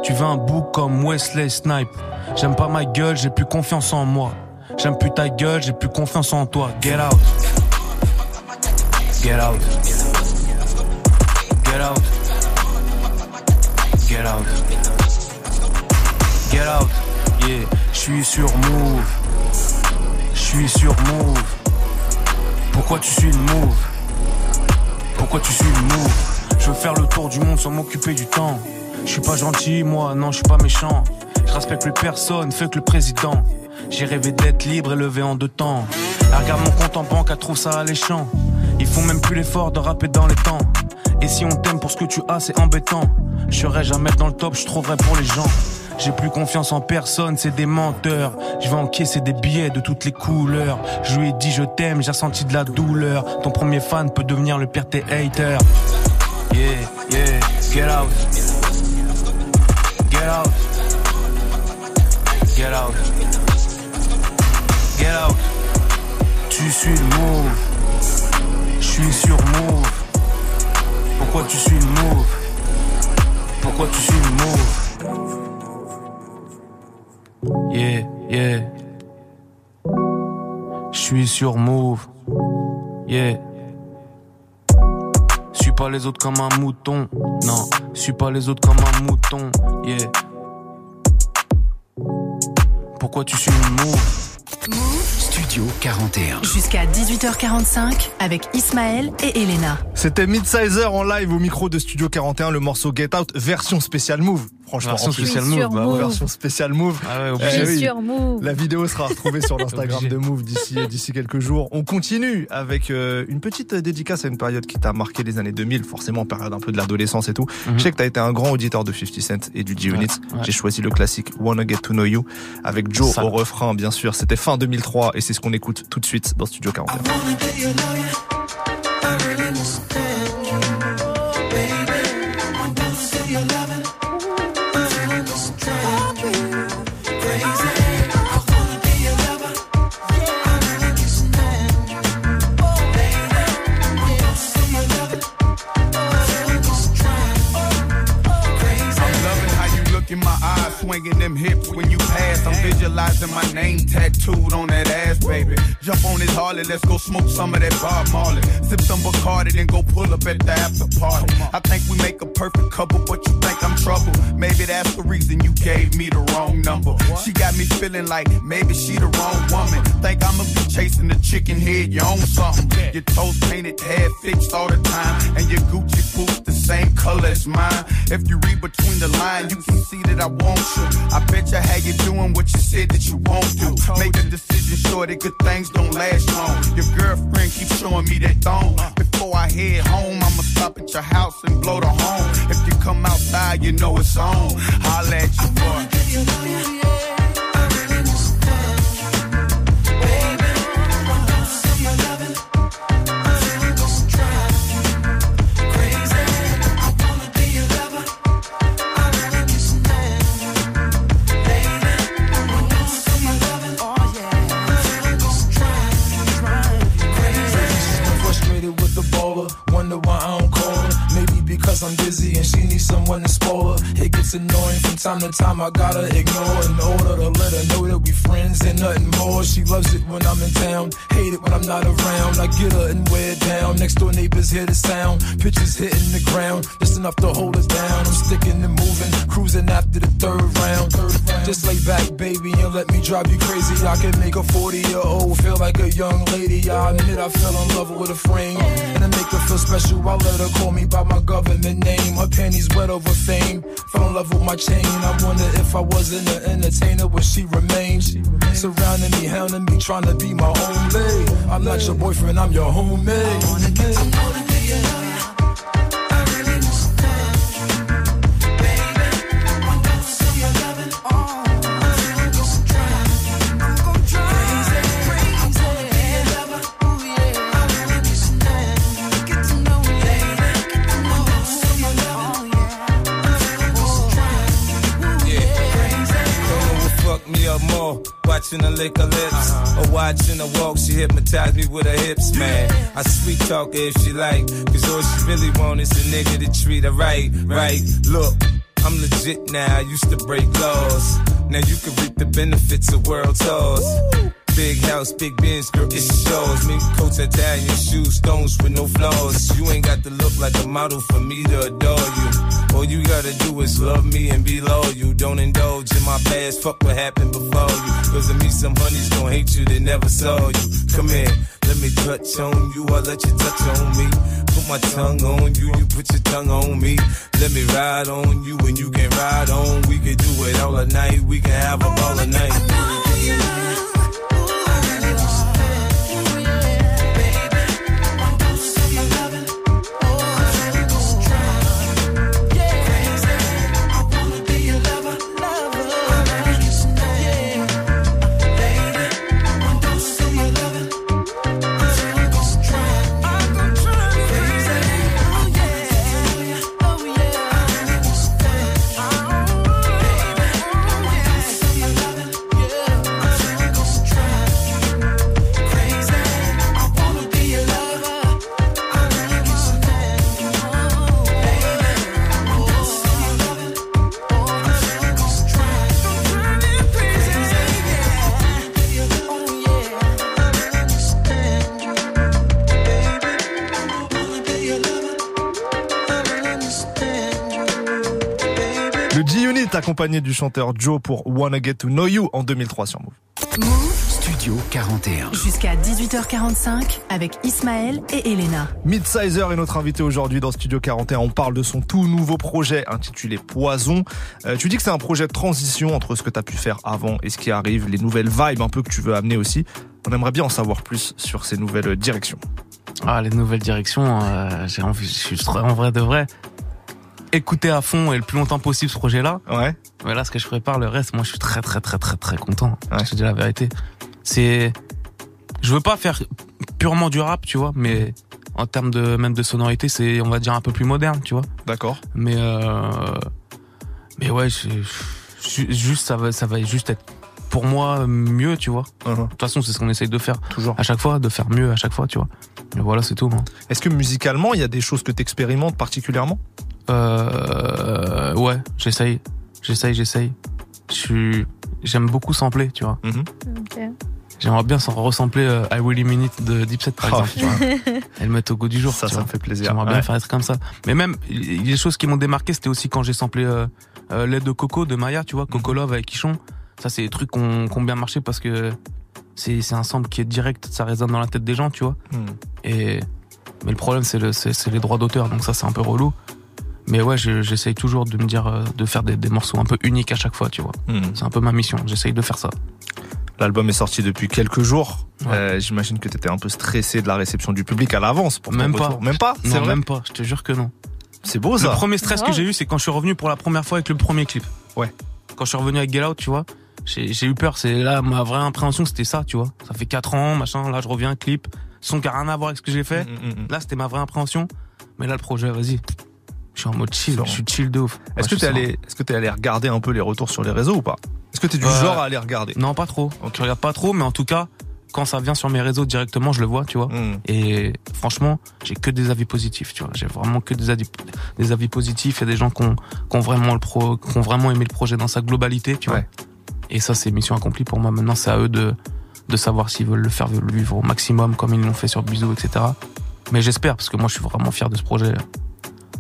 Tu veux un bouc comme Wesley Snipe. J'aime pas ma gueule, j'ai plus confiance en moi. J'aime plus ta gueule, j'ai plus confiance en toi. Get out. Get out. Get out. Get out. Get out. Yeah, je suis sur move. Je suis sur move. Pourquoi tu suis le move? Pourquoi tu suis le move? Je veux faire le tour du monde sans m'occuper du temps. Je suis pas gentil, moi, non, je suis pas méchant. Je respecte plus personne, fait que le président. J'ai rêvé d'être libre et levé en deux temps. Elle regarde mon compte en banque, elle trouve ça alléchant. Ils font même plus l'effort de rapper dans les temps. Et si on t'aime pour ce que tu as, c'est embêtant. Je serai jamais dans le top, je trouverai pour les gens. J'ai plus confiance en personne, c'est des menteurs. Je vais encaisser des billets de toutes les couleurs. Je lui ai dit je t'aime, j'ai ressenti de la douleur. Ton premier fan peut devenir le pire tes haters. Yeah, yeah, get out. Get out. Get out. Tu suis le move. Je suis sur move. Pourquoi tu suis le move? Pourquoi tu suis le move? Yeah, yeah. Je suis sur move. Yeah. Suis pas les autres comme un mouton. Non, suis pas les autres comme un mouton. Yeah. Pourquoi tu suis le move? Studio 41. Jusqu'à 18h45 avec Ismaël et Elena. C'était Midsizer en live au micro de Studio 41, le morceau Get Out, version spéciale Move. Franchement, Version en plus, spéciale move, bah version spéciale Move. Ah ouais, oui. sur Move. La vidéo sera retrouvée sur l'Instagram de Move d'ici d'ici quelques jours. On continue avec euh, une petite dédicace à une période qui t'a marqué les années 2000, forcément période un peu de l'adolescence et tout. Mhm. Je sais que t'as été un grand auditeur de 50 Cent et du G-Unit. Ouais, ouais. J'ai choisi le classique Wanna Get to Know You avec Joe Ça. au refrain, bien sûr. C'était fin 2003 et c'est ce qu'on écoute tout de suite dans Studio 41. And my name tattooed on that ass, baby. Jump on his Harley, let's go smoke some of that Bob Marley. Sip some Bacardi, then go pull up at the after party. I think we make a perfect couple, but you think I'm trouble. Maybe that's the reason you gave me the wrong number. She got me feeling like maybe she the wrong woman. Think I'ma be chasing the chicken head, you own something. Your toes painted, hair fixed all the time, and your Gucci boots the same color as mine. If you read between the lines, you can see that I want you. I bet you how you doing what you said that you won't do. Make a decision sure that good things don't last long. Your girlfriend keeps showing me that thong. Before I head home, I'ma stop at your house and blow the horn. If you come outside, you know it's on. Holla at your boy. I'm busy and she needs someone to spoil her. It gets annoying from time to time. I gotta ignore in order to let her know that we friends and nothing more. She loves it when I'm in town, hate it when I'm not around. I get her and wear down. Next door neighbors hear the sound. Pitches hitting the ground, just enough to hold us down. I'm sticking and moving, cruising after the third round. Third round. Just lay back, baby, and let me drive you crazy. I can make a 40 year old feel like a young lady. I admit I fell in love with a frame. And to make her feel special, I let her call me by my government name. Her panties wet over fame. Love with my chain. I wonder if I wasn't an entertainer, would she remain? Surrounding me, hounding me, trying to be my own. I'm not your boyfriend, I'm your homie. Watching her lick her lips uh-huh. or watching her walk. She hypnotized me with her hips, man. I sweet talk if she like. Cause all she really want is a nigga to treat her right, right. Look. I'm legit now, I used to break laws. Now you can reap the benefits of world tours. Big house, big Benz, girl, it shows. Me coats, Italian shoes, stones with no flaws. You ain't got to look like a model for me to adore you. All you gotta do is love me and be loyal. You don't indulge in my past, fuck what happened before you. Cause of me, some honeys gon' hate you, they never saw you. Come here, let me touch on you, I'll let you touch on me. Put my tongue on you, you put your tongue on me. Let me ride on you and you can ride on. We can do it all night, we can have a ball of night. Accompagné du chanteur Joe pour Wanna Get to Know You en 2003 sur Move. Move Studio 41. jusqu'à 18h45 avec Ismaël et Elena. Midsizer est notre invité aujourd'hui dans Studio 41. On parle de son tout nouveau projet intitulé Poison. Euh, tu dis que c'est un projet de transition entre ce que tu as pu faire avant et ce qui arrive, les nouvelles vibes un peu que tu veux amener aussi. On aimerait bien en savoir plus sur ces nouvelles directions. Ah, les nouvelles directions, euh, j'ai envie, je suis en vrai de vrai. Écouter à fond et le plus longtemps possible ce projet-là. Ouais. Voilà ce que je prépare. Le reste, moi, je suis très, très, très, très, très content. Ouais. Je te dis la vérité. C'est, je veux pas faire purement du rap, tu vois, mais en termes de, même de sonorité, c'est, on va dire, un peu plus moderne, tu vois. D'accord. Mais, euh, mais ouais, je- juste, ça va, ça va juste être pour moi mieux, tu vois. Uh-huh. De toute façon, c'est ce qu'on essaye de faire. Toujours. À chaque fois, de faire mieux à chaque fois, tu vois. Et voilà, c'est tout. Est-ce que musicalement, il y a des choses que tu expérimentes particulièrement? Euh, ouais, j'essaye, j'essaye, j'essaye. J'aime beaucoup sampler, tu vois. Mhm. J'aimerais bien s'en ressampler euh, I Will Minute de Deep Set par Oh, exemple, tu vois. Et le mettre au goût du jour. Ça, tu ça vois. me fait plaisir. J'aimerais bien faire truc comme ça. Mais même, des choses qui m'ont démarqué, c'était aussi quand j'ai samplé euh, euh, l'aide de Coco de Maya, tu vois, Coco Love avec Quichon. Ça, c'est des trucs qui ont, bien marché parce que c'est un sample qui est direct, ça résonne dans la tête des gens, tu vois. Mhm. Et mais le problème, c'est le, c'est c'est les droits d'auteur, donc ça, c'est un peu relou. Mais ouais, je- j'essaye toujours de me dire, euh, de faire des, des morceaux un peu uniques à chaque fois, tu vois. Mhm. C'est un peu ma mission. J'essaye de faire ça. L'album est sorti depuis quelques jours. Ouais. Euh, J'imagine que tu étais un peu stressé de la réception du public à l'avance pour ton Même retour. pas. Même pas Non, vrai même pas. Je te jure que non. C'est beau Le ça. premier stress que Grave. j'ai eu, c'est quand je suis revenu pour la première fois avec le premier clip. Ouais. Quand je suis revenu avec Get Out, tu vois, j'ai eu peur. C'est là ma vraie appréhension, c'était ça, tu vois. Ça fait 4 ans, machin. Là, je reviens clip, son qui a rien à voir avec ce que j'ai fait. Mhm, mhm, mhm. Là, c'était ma vraie appréhension. Mais là, le projet, vas-y. Je suis en mode chill. Je suis chill de ouf. Est-ce que t'es allé, est-ce que t'es allé regarder un peu les retours sur les réseaux ou pas? Est-ce que t'es du Euh, genre à aller regarder? Non, pas trop. Je regarde pas trop, mais en tout cas, quand ça vient sur mes réseaux directement, je le vois, tu vois. Mhm. Et franchement, j'ai que des avis positifs, tu vois. J'ai vraiment que des avis, des avis positifs. Il y a des gens qui ont, vraiment le pro, qui ont vraiment aimé le projet dans sa globalité, tu vois. Ouais. Et ça, c'est mission accomplie pour moi. Maintenant, c'est à eux de, de savoir s'ils veulent le faire vivre au maximum, comme ils l'ont fait sur Bisou, etc. Mais j'espère, parce que moi, je suis vraiment fier de ce projet.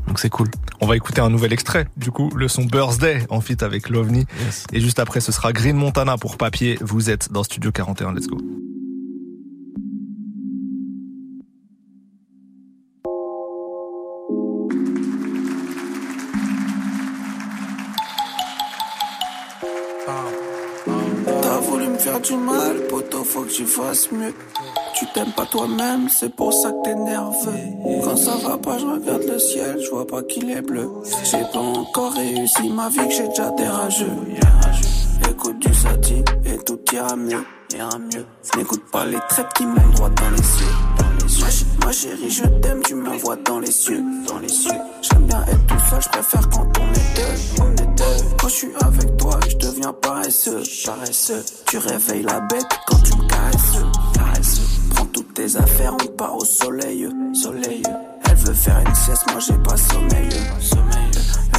Donc c'est cool. On va écouter un nouvel extrait. Du coup, le son Birthday en feat avec Lovni. Et juste après, ce sera Green Montana pour papier. Vous êtes dans Studio 41. Let's go. T'as voulu me faire du mal, poto, faut que tu fasses mieux. Tu t'aimes pas toi-même, c'est pour ça que t'es nerveux. Quand ça va pas, je regarde le ciel, je vois pas qu'il est bleu. J'ai pas encore réussi ma vie, que j'ai déjà des rageux. Écoute du sati et tout ira mieux. N'écoute pas les traits qui montent droit dans les cieux. Dans les cieux. Ma, ma chérie, je t'aime, tu me vois dans les cieux. Dans les cieux. J'aime bien être tout seul, je préfère quand on est deux. On est deux. Quand je suis avec toi, je deviens paresseux. Paresseux. Tu réveilles la bête quand tu me. Caresses. Tes affaires, on part au soleil. Soleil. Elle veut faire une sieste, moi j'ai pas sommeil. Sommeil.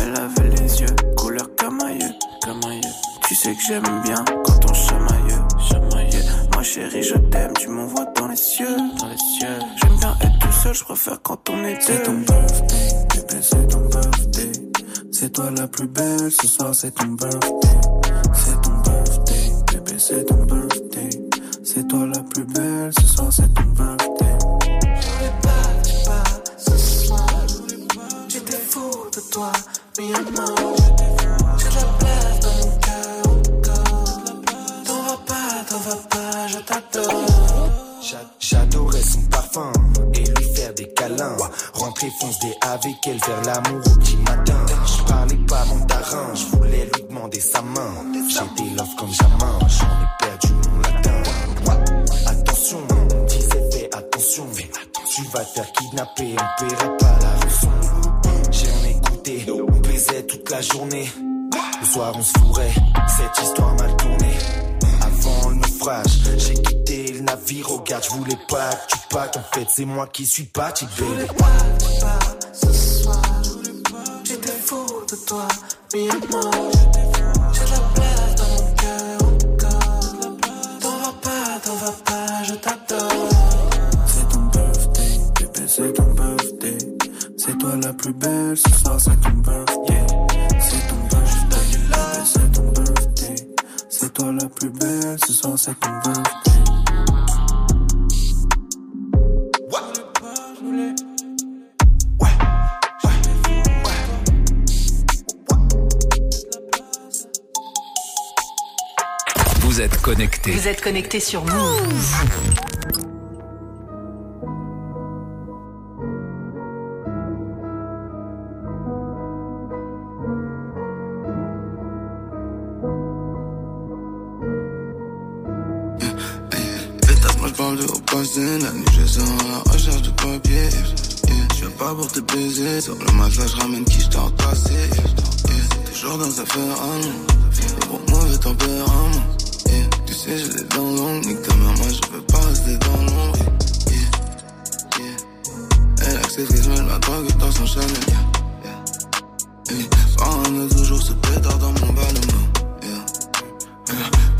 Elle avait les yeux, couleur camailleux. Camailleux. Tu sais que j'aime bien quand on chamaille. Chamaille. Ma chérie, je t'aime, tu m'envoies dans les cieux. Dans les cieux. J'aime bien être tout seul, je préfère quand on est. C'est ton birthday, bébé, c'est ton birthday. C'est toi la plus belle, ce soir c'est ton birthday. C'est ton birthday, bébé, c'est ton birthday. C'est toi la plus belle, ce soir c'est ton birthday. J'étais fou de toi, mi amor. J'ai de la place dans mon cœur encore. T'en vas pas, t'en vas pas, je t'adore. J'a- J'adorais son parfum et lui faire des câlins. Rentrer fonce des avec elle vers l'amour au petit matin. Je parlais pas mandarin, je voulais lui demander sa main. J'étais love comme jamais, j'en ai Tu vas te faire kidnapper, on paiera pas la rançon. J'ai rien écouté, on baisait toute la journée. Le soir on se cette histoire mal tournée. Avant le naufrage, j'ai quitté le navire. Regarde, je voulais pas que tu partes. En fait, c'est moi qui suis parti, baby. Ce soir, j'étais fou de toi, mi amor. Plus belle, ce soir c'est ton birthday. C'est ton birthday, c'est ton birthday. C'est toi la plus belle, ce soir c'est ton birthday. Vous êtes connectés. Vous êtes connectés sur Move. te baiser. Sur le matelas, je ramène qui je t'ai entassé. Toujours dans hein. un Ferrari. Gros mauvais tempérament. Yeah. Tu sais, j'ai les dents longues. Nique ta mère, moi je veux pas rester dans l'ombre. Yeah. Elle accepte que je mets la drogue dans son chanel. Par un autre jour, se pétard dans mon ballon.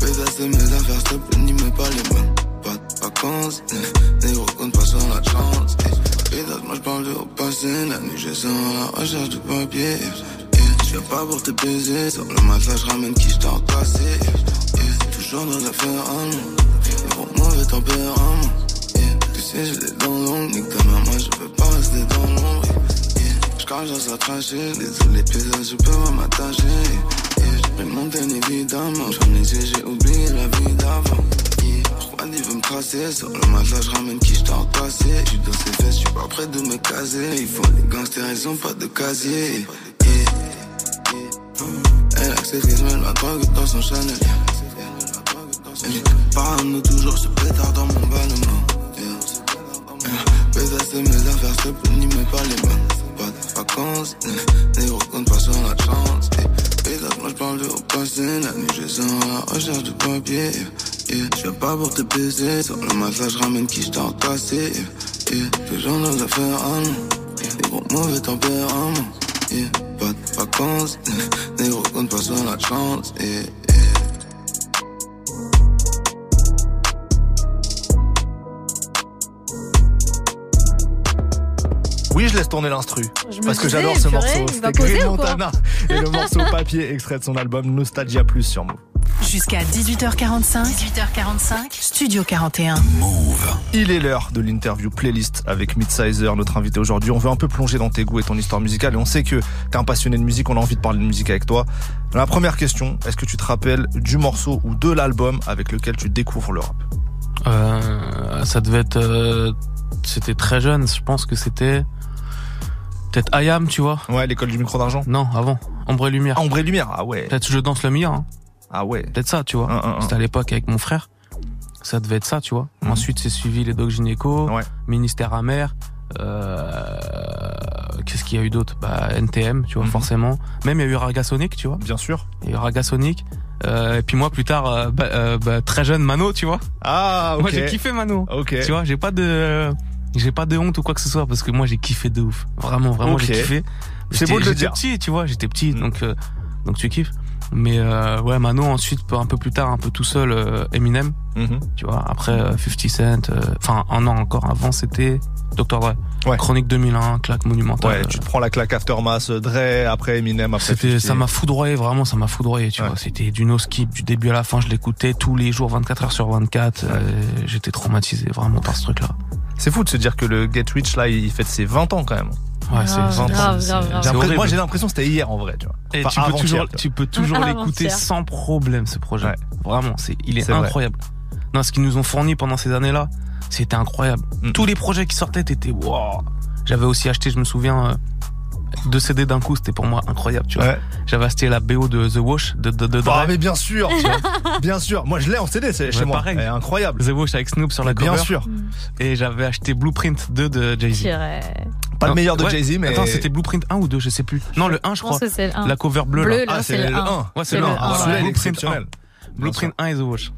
Pèse mes affaires, s'il te plaît, n'y mets pas les mains. Pas de vacances, négro, compte pas sur la chance. Moi j'parle de au passé. La nuit, je sens à la recherche du papier. Je viens pas pour te baiser. Sur le matelas, je ramène qui je t'ai entassé. Toujours dans l'affaire allemand. Négro, mauvais tempérament. Tu sais, j'ai les dents longues. Nique ta mère, moi je peux pas rester dans l'ombre. J'carge dans sa trachée. Désolé, pédale, je peux pas m'attacher. J'ai pris mon évidemment. J'en yeux, j'ai oublié la vie d'avant. Juan il veut me tracer. Sur le matelas je ramène qui je t'ai entassé. Je suis dans ses fesses, je suis pas prêt de me caser. Ils font les gangsters, ils ont pas de casier. Elle accepte qu'elle met la drogue dans son Chanel. Parano toujours ce pétard dans mon ballonnement Pétasse c'est mes affaires, te plaît, n'y mets pas les mains. Pas de vacances, négro compte pas sur la chance. Pétasse, moi j'parle de au passé La nuit je sens la recherche de papier je viens pas pour te baiser. Sur le matelas, je ramène qui je t'ai entassé. Yeah, toujours dans l'affaire allemand Des gros mauvais tempérament Yeah, pas de vacances. Négro compte pas sur la chance. Yeah, Oui, je laisse tourner l'instru. Parce que j'adore ce purée, morceau. C'était Green Montana. Et le morceau papier extrait de son album Nostalgia Plus sur Move. Jusqu'à 18h45. 18h45. Studio 41. Il est l'heure de l'interview playlist avec Midsizer, notre invité aujourd'hui. On veut un peu plonger dans tes goûts et ton histoire musicale et on sait que t'es un passionné de musique, on a envie de parler de musique avec toi. La première question, est-ce que tu te rappelles du morceau ou de l'album avec lequel tu découvres le rap? Euh, ça devait être. euh, c'était très jeune, je pense que c'était. Peut-être Ayam, tu vois Ouais, l'école du micro d'argent Non, avant. Ombre et Lumière. Ah, Ombre et Lumière, ah ouais. Peut-être Je danse le mien. hein. Ah ouais. Peut-être ça, tu vois. Un, un, un. C'était à l'époque avec mon frère. Ça devait être ça, tu vois. Mhm. Ensuite, c'est suivi les Doc Gynéco, Ouais. Ministère amer. Euh... Qu'est-ce qu'il y a eu d'autre? Bah NTM, tu vois, Mhm. forcément. Même il y a eu Raga Sonic, tu vois. Bien sûr. Il y a eu Raga Sonic. Euh, et puis moi, plus tard, euh, bah, euh, bah, très jeune, Mano, tu vois. Ah, ok. Moi, j'ai kiffé Mano. Ok. Tu vois, j'ai pas de, j'ai pas de honte ou quoi que ce soit parce que moi, j'ai kiffé de ouf. Vraiment, vraiment, j'ai kiffé. C'est beau de le j'étais dire. petit, tu vois, j'étais petit, Mm. donc, euh, donc tu kiffes. Mais euh, ouais, Mano, ensuite, un peu plus tard, un peu tout seul, euh, Eminem, Mhm. tu vois. Après, euh, 50 Cent, euh, enfin, un an encore avant, c'était Dr. Dre. Ouais. Chronique 2001, claque monumentale. Ouais, tu te prends la claque Aftermath, Dre, après Eminem, après C'était, 50. ça m'a foudroyé, vraiment, ça m'a foudroyé, tu Ouais. vois. C'était du no skip, du début à la fin, je l'écoutais tous les jours, 24 heures sur 24. euh, j'étais traumatisé, vraiment, par ce truc-là. C'est fou de se dire que le Get Rich, là, il fête ses 20 ans quand même. Ouais, c'est Grave, 20 ans. grave. Moi, j'ai l'impression que c'était hier en vrai, tu vois. Et Enfin, tu peux toujours, tu vois. tu peux toujours Avant-hier. l'écouter sans problème ce projet. Ouais. Vraiment, c'est, il est, vrai. incroyable. Non, ce qu'ils nous ont fourni pendant ces années-là, c'était incroyable. Mm. Tous les projets qui sortaient, t'étais wow. J'avais aussi acheté, je me souviens, euh, deux CD d'un coup, c'était pour moi incroyable, tu vois. Ouais. J'avais acheté la BO de The Wash de, de, de Bah, Dre. mais bien sûr, tu vois. bien sûr. Moi, je l'ai en CD, c'est chez Ouais, moi. pareil. Incroyable. The Wash avec Snoop sur la cover. Bien sûr. Et j'avais acheté Blueprint 2 de Jay-Z. Pas le meilleur de ouais. Jay-Z, mais. Attends, c'était Blueprint 1 ou 2, je sais plus. Non, le 1, je crois. pense que c'est le 1. La cover bleue, Bleu, là. Ah, c'est le 1. Ouais, c'est le le un. 1. Ah. Blueprint 1 et The Wash.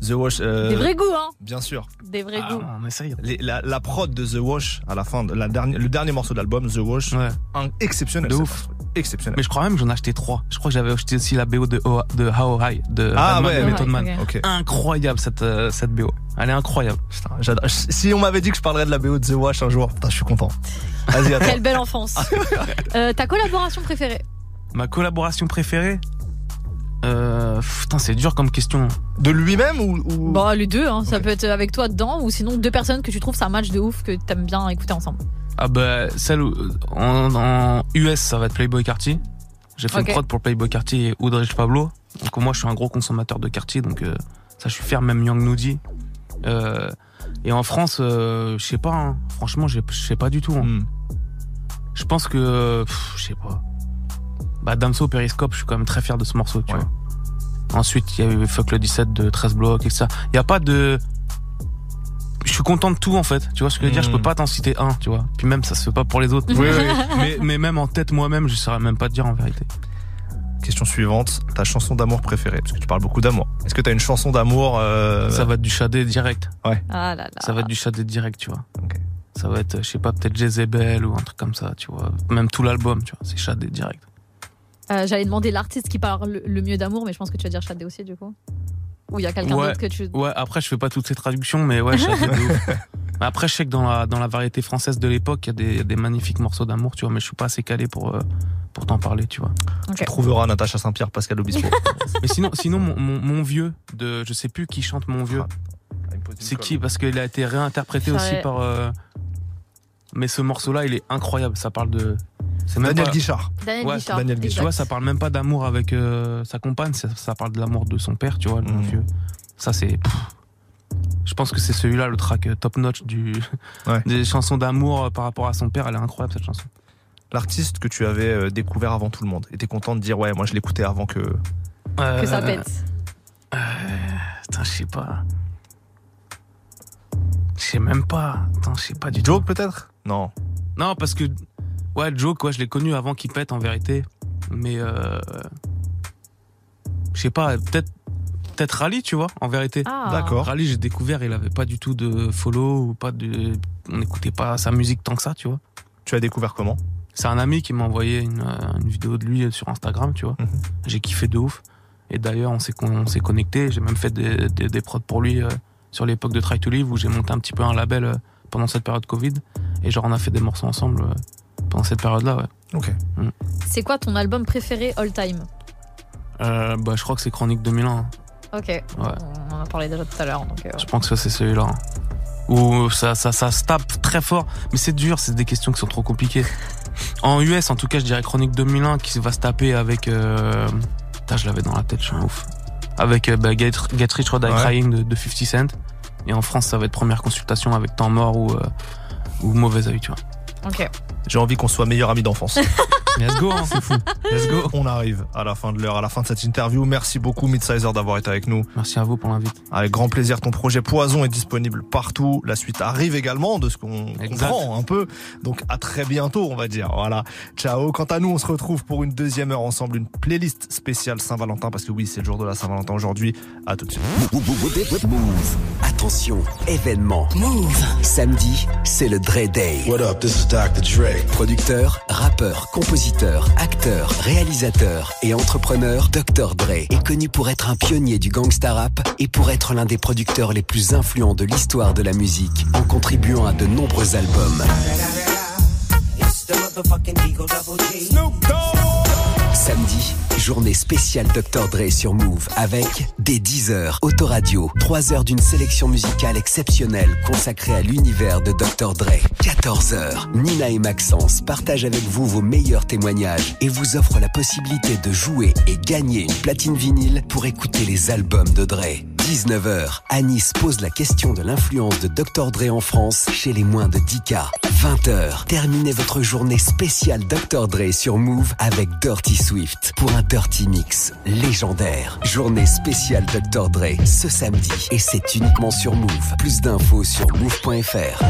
The Wash. euh, Des vrais goûts, hein. Bien sûr. Des vrais Ah, goûts. on essaye. Les- la, la prod de The Wash à la fin, de la dernière, le dernier morceau de l'album, The Wash, Ouais. un, exceptionnel. De ouf. Exceptionnel. Mais je crois même que j'en ai acheté trois. Je crois que j'avais acheté aussi la BO de, O- de How High de Ah ouais, et ouais, Method Man. Incroyable cette, euh, cette BO. Elle est incroyable. Putain. Si on m'avait dit que je parlerais de la BO de The Wash un jour, putain, je suis content. Vas-y, attends. Quelle belle enfance. Euh, ta collaboration préférée? Ma collaboration préférée? Euh, Putain, c'est dur comme question. De lui-même ou, ou- Bah, les deux, hein. Ça peut être avec toi dedans ou sinon deux personnes que tu trouves ça un match de ouf que t'aimes bien écouter ensemble. Ah bah, celle où- en, en US, ça va être Playboy Carty. J'ai fait une prod pour Playboy Carty et Oudrich Pablo. Donc moi, je suis un gros consommateur de Carty, donc euh, ça, je suis fier, même Young Nudie. Euh, et en France, euh, je sais pas, hein. franchement, je sais pas du tout. hein. Hmm. Je pense que, je sais pas. Bah, Damso, Periscope, je suis quand même très fier de ce morceau, tu Ouais. vois. Ensuite, il y a eu Fuck le 17 de 13 blocs et ça. Il y a pas de. Je suis content de tout en fait. Tu vois ce que je veux dire? Je Mm. peux pas t'en citer un, tu vois. Puis même ça se fait pas pour les autres. Oui, oui. mais, mais même en tête moi-même, je saurais même pas te dire en vérité. Question suivante. Ta chanson d'amour préférée? Parce que tu parles beaucoup d'amour. Est-ce que t'as une chanson d'amour euh, Ça va être du Shadé direct. Ah là là. Ça va être du Shadé direct, tu vois. Ok. Ça va être, je sais pas, peut-être Jezebel ou un truc comme ça, tu vois. Même tout l'album, tu vois. C'est Shadé direct. Euh, J'allais demander l'artiste qui parle le, mieux d'amour, mais je pense que tu vas dire Shadé aussi du coup. Ou il y a quelqu'un Ouais. d'autre que tu. Ouais, après, je fais pas toutes ces traductions, mais ouais. Mais Après, je sais que dans la, dans la variété française de l'époque, il y a des, il y a des magnifiques morceaux d'amour, tu vois, mais je suis pas assez calé pour, euh, pour t'en parler, tu vois. Ok. Tu trouveras Natacha Saint-Pierre, Pascal Obispo. Mais sinon, sinon mon, mon, mon vieux, de, je sais plus qui chante mon vieux. Ah, C'est qui? Parce qu'il a été réinterprété aussi par. euh, Mais ce morceau-là, il est incroyable. Ça parle de. C'est même Daniel pas- Guichard. Daniel Ouais, Guichard. Daniel exact. Tu vois, ça parle même pas d'amour avec euh, sa compagne, ça, ça parle de l'amour de son père, tu vois, le Mhm. vieux. Ça, c'est. Je pense que c'est celui-là, le track euh, top notch du, Ouais. des chansons d'amour euh, par rapport à son père. Elle est incroyable, cette chanson. L'artiste que tu avais euh, découvert avant tout le monde. Et t'es content de dire, ouais, moi je l'écoutais avant que. Que ça Euh, pète. Putain, je sais pas. Je sais même pas. Attends, je sais pas du tout. Joke peut-être? Non. Non, parce que. Ouais, Joe, quoi, je l'ai connu avant qu'il pète en vérité. Mais. Euh... Je sais pas, peut-être. Peut-être Rally, tu vois, en vérité. Ah. D'accord. Rally, j'ai découvert, il avait pas du tout de follow ou pas de. On n'écoutait pas sa musique tant que ça, tu vois. Tu as découvert comment? C'est un ami qui m'a envoyé une, euh, une vidéo de lui sur Instagram, tu vois. Mhm. J'ai kiffé de ouf. Et d'ailleurs, on s'est on s'est connecté. J'ai même fait des, des, des prods pour lui euh, sur l'époque de Try to Live où j'ai monté un petit peu un label euh, pendant cette période Covid. Et genre, on a fait des morceaux ensemble euh, pendant cette période-là, ouais. Ok. C'est quoi ton album préféré all time? Euh, bah, je crois que c'est Chronique 2001. hein. Ok. On en a parlé déjà tout à l'heure. Donc, euh, Je pense que c'est celui-là. hein. Où ça, ça, ça se tape très fort. Mais c'est dur, c'est des questions qui sont trop compliquées. En US, en tout cas, je dirais Chronique 2001 qui va se taper avec. Euh... Putain, je l'avais dans la tête, je suis un ouf. Avec euh, bah, Get, Get Rich or Die Ouais. Crying de, de 50 Cent. Et en France, ça va être première consultation avec Temps Mort ou, euh, ou Mauvais Oeil, tu vois. Ok. J'ai envie qu'on soit meilleurs amis d'enfance. Let's go, hein. C'est fou. Let's go. On arrive à la fin de l'heure, à la fin de cette interview. Merci beaucoup, Midsizer, d'avoir été avec nous. Merci à vous pour l'invite. Avec grand plaisir, ton projet Poison est disponible partout. La suite arrive également de ce qu'on comprend un peu. Donc à très bientôt, on va dire. Voilà. Ciao. Quant à nous, on se retrouve pour une deuxième heure ensemble, une playlist spéciale Saint-Valentin, parce que oui, c'est le jour de la Saint-Valentin aujourd'hui. À tout de suite. Move. Attention, événement. Move. Samedi, c'est le Dre Day. What up, this is Dr. Dre. Producteur, rappeur, compositeur, acteur, réalisateur et entrepreneur, Dr. Dre est connu pour être un pionnier du gangsta rap et pour être l'un des producteurs les plus influents de l'histoire de la musique en contribuant à de nombreux albums. Samedi, journée spéciale Dr. Dre sur Move avec des 10 heures autoradio, 3 heures d'une sélection musicale exceptionnelle consacrée à l'univers de Dr. Dre. 14 heures, Nina et Maxence partagent avec vous vos meilleurs témoignages et vous offrent la possibilité de jouer et gagner une platine vinyle pour écouter les albums de Dre. 19h, Anis pose la question de l'influence de Dr. Dre en France chez les moins de 10K. 20h, terminez votre journée spéciale Dr. Dre sur Move avec Dirty Swift pour un Dirty Mix légendaire. Journée spéciale Dr. Dre ce samedi et c'est uniquement sur Move. Plus d'infos sur move.fr.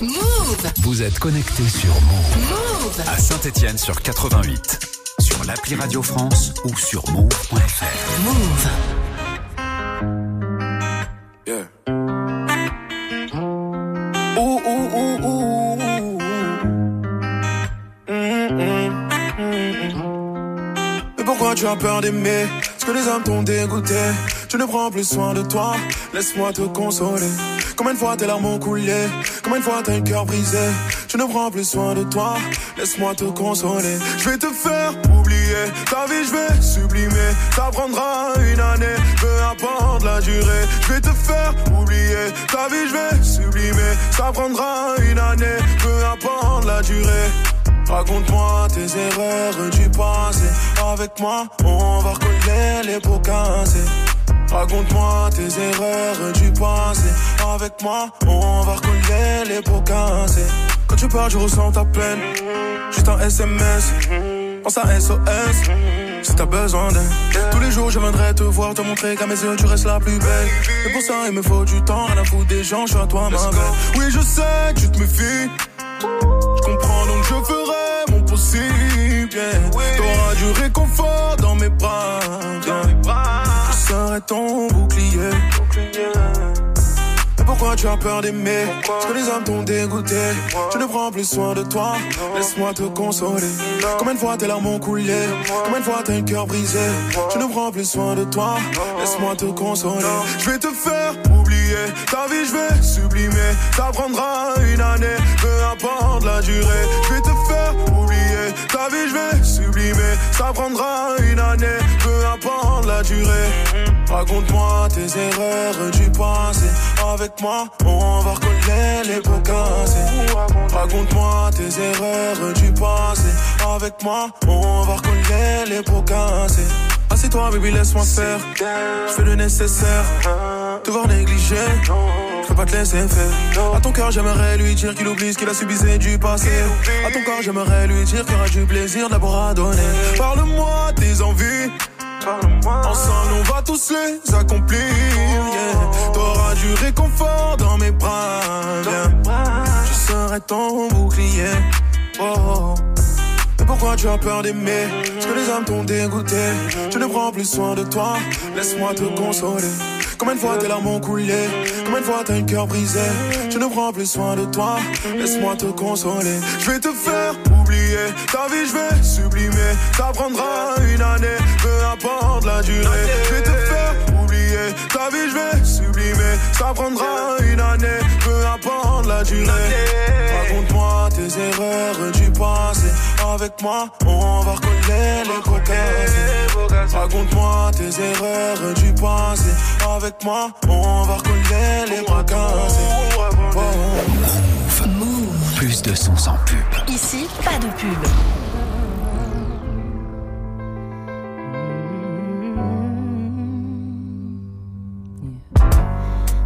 Move. Vous êtes connecté sur Move Move. à Saint-Étienne sur 88, sur l'appli Radio France ou sur move.fr. Move. Yeah. Ooh, ooh, ooh. Mm, mm, mm. Mais pourquoi tu as peur d'aimer? Ce que les hommes t'ont dégoûté Tu ne prends plus soin de toi Laisse-moi te consoler Combien de fois tes larmes ont coulé? Combien de fois t'as le cœur brisé? Tu ne prends plus soin de toi Laisse-moi te consoler Je vais te faire Ta vie je vais sublimer Ça prendra une année Peu importe la durée Je vais te faire oublier Ta vie je vais sublimer Ça prendra une année Peu importe la durée Raconte-moi tes erreurs du passé. Avec moi, on va recoller les pots cassés. Raconte-moi tes erreurs du passé. Avec moi, on va recoller les pots cassés. Quand tu parles, je ressens ta peine. Juste un SMS. Pense à SOS. Si t'as besoin d'aide. Tous les jours, je viendrai te voir, te montrer qu'à mes yeux, tu restes la plus belle. Et pour ça, il me faut du temps, rien à foutre des gens, je suis à toi, ma belle. Oui, je sais, tu te méfies. Je comprends donc je ferai mon possible. Yeah. T'auras du réconfort dans mes bras. yeah. Je serai ton bouclier. Pourquoi tu as peur d'aimer Parce que les hommes t'ont dégoûté. Je ne prends plus soin de toi. Laisse-moi te consoler. Combien de fois tes larmes ont coulé? Combien de fois t'as le cœur brisé? Je ne prends plus soin de toi. Laisse-moi te consoler. Je vais te faire oublier ta vie, je vais sublimer. Ça prendra une année, peu importe la durée. Je vais te faire oublier ta vie, je vais sublimer. Ça prendra une année, peu importe la durée. Raconte-moi tes erreurs du passé. Avec moi, on va recoller les pots cassés. Raconte-moi tes erreurs du passé. Avec moi, on va recoller les pots cassés. Assieds-toi, baby, laisse-moi faire. Je fais le nécessaire. Te voir négliger, je peux pas te laisser faire. À ton cœur, j'aimerais lui dire qu'il oublie ce qu'il a subisé du passé. À ton corps, j'aimerais lui dire qu'il y aura du plaisir d'abord à donner. Parle-moi tes envies. Ensemble, on va tous les accomplir. Yeah. T'auras du réconfort dans mes bras. Viens. Je serai ton bouclier. Oh. Mais pourquoi tu as peur d'aimer? Parce que les hommes t'ont dégoûté. Je ne prends plus soin de toi. Laisse-moi te consoler. Combien de fois tes larmes ont coulé Combien de fois t'as le cœur brisé? Je ne prends plus soin de toi. Laisse-moi te consoler. Je vais te faire oublier. Ta vie je vais sublimer. Ça prendra une année Peu importe la durée. Je vais te faire Ta vie je vais sublimer Ça prendra une année Peu importe la durée Raconte-moi tes erreurs du passé Avec moi on va recoller les cassés Raconte-moi tes erreurs du passé Avec moi on va recoller les. Move. Plus de son sans pub. Ici, pas de pub.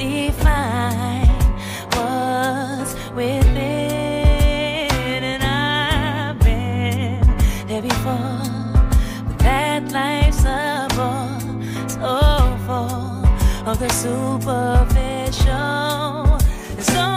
define what's within, and I've been there before. But that life's a so of the superficial. Some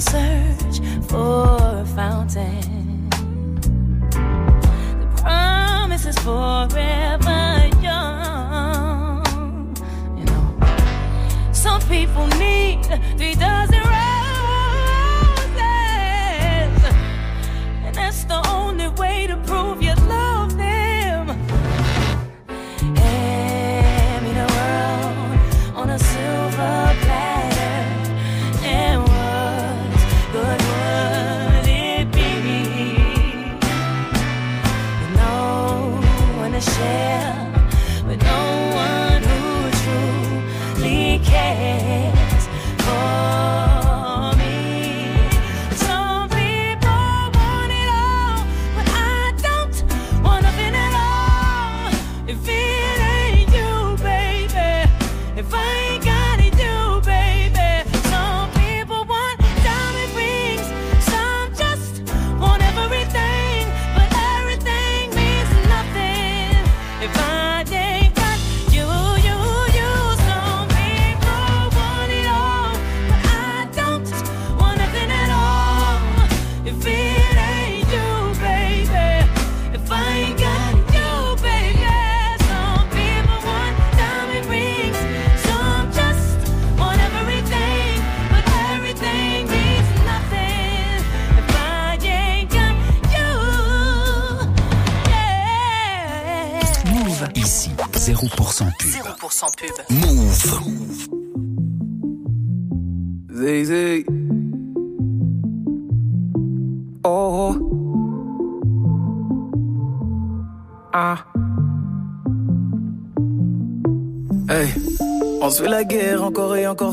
Search for a fountain. The promise is forever young. You know, some people need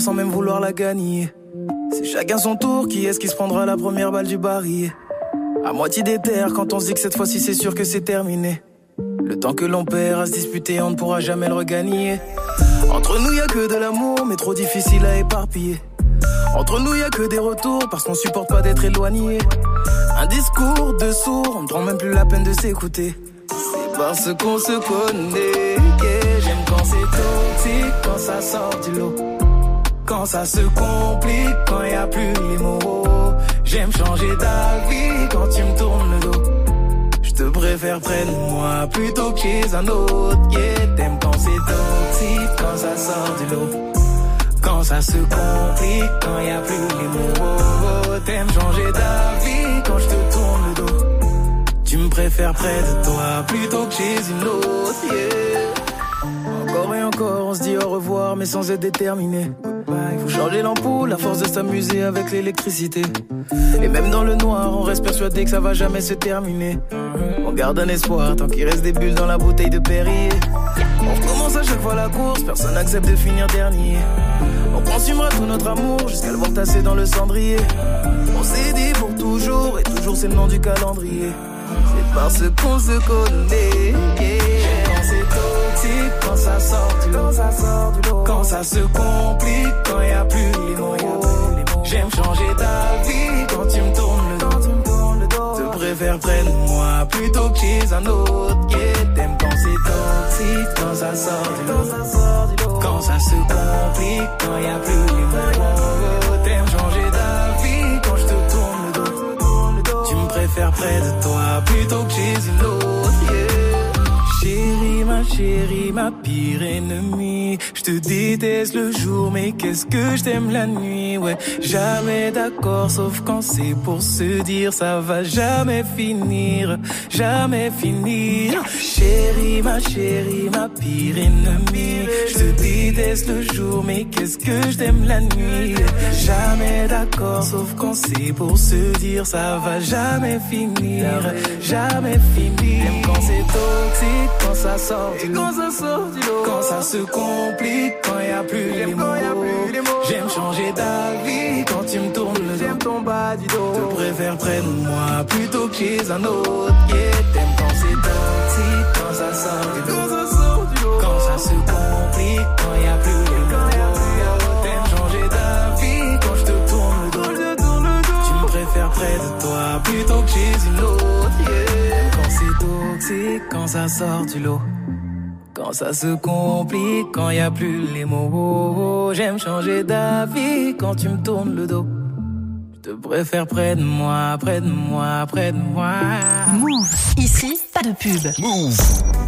sans même vouloir la gagner. C'est chacun son tour, qui est-ce qui se prendra la première balle du baril? À moitié des terres, quand on se dit que cette fois-ci c'est sûr que c'est terminé. Le temps que l'on perd à se disputer, on ne pourra jamais le regagner. Entre nous, y a que de l'amour, mais trop difficile à éparpiller. Entre nous, y a que des retours, parce qu'on supporte pas d'être éloigné. Un discours de sourd, on ne prend même plus la peine de s'écouter. C'est parce qu'on se connaît que j'aime quand c'est toxique, quand ça sort du lot. Quand ça se complique, quand y a plus les mots. J'aime changer d'avis quand tu me tournes le dos. Je te préfère près de moi plutôt que chez un autre. Yeah, t'aimes quand c'est toxique, quand ça sort du lot. Quand ça se complique, quand y a plus les mots. T'aimes changer d'avis quand je te tourne le dos. Tu me préfères près de toi plutôt que chez une autre. Yeah. Encore et encore, on se dit au revoir, mais sans être déterminé. Il faut changer l'ampoule, à force de s'amuser avec l'électricité. Et même dans le noir, on reste persuadé que ça va jamais se terminer. On garde un espoir tant qu'il reste des bulles dans la bouteille de Perrier. On commence à chaque fois la course, personne n'accepte de finir dernier. On consumera tout notre amour jusqu'à le voir dans le cendrier. On s'est dit pour toujours, et toujours c'est le nom du calendrier. C'est parce qu'on se connaît. C'est toxique, quand ça sort du lot, ça sort du lot. Quand ça se complique, quand y a plus les mots. J'aime changer d'avis quand tu me tournes le dos. Te préfère près de moi plutôt que chez un autre. Yeah, t'aimes quand c'est toxique, quand ça sort du lot. Quand ça se complique, quand y a plus les mots. T'aimes changer d'avis quand je te tourne le dos. Tu me préfères près de toi plutôt que chez une autre. Chérie, ma chérie, ma pire ennemie. Je te déteste le jour, mais qu'est-ce que je t'aime la nuit? Ouais, jamais d'accord, sauf quand c'est pour se dire ça va jamais finir, jamais finir. Chérie, ma chérie, ma pire ennemie. Je te déteste le jour, mais qu'est-ce que je t'aime la nuit? Jamais d'accord, sauf quand c'est pour se dire ça va jamais finir, jamais finir. Quand c'est toxique, quand ça sort du lot. Quand ça sort du lot. Quand ça se complique, quand y a plus les mots. J'aime changer d'avis quand tu me tournes le dos. J'aime ton bas du dos. Te préfère près de moi plutôt que chez un autre. Yeah, t'aimes quand c'est toxique, quand ça sort du lot. Quand ça sort du lot. Quand ça se complique, quand y a plus les mots. T'aimes changer d'avis quand je te tourne le dos. Tu me préfères près de toi plutôt que chez une autre. Yeah. Toxique, quand ça sort du lot. Quand ça se complique, quand y a plus les mots. J'aime changer d'avis quand tu me tournes le dos. Je te préfère près de moi, près de moi, près de moi. Move. Ici, pas de pub. Move.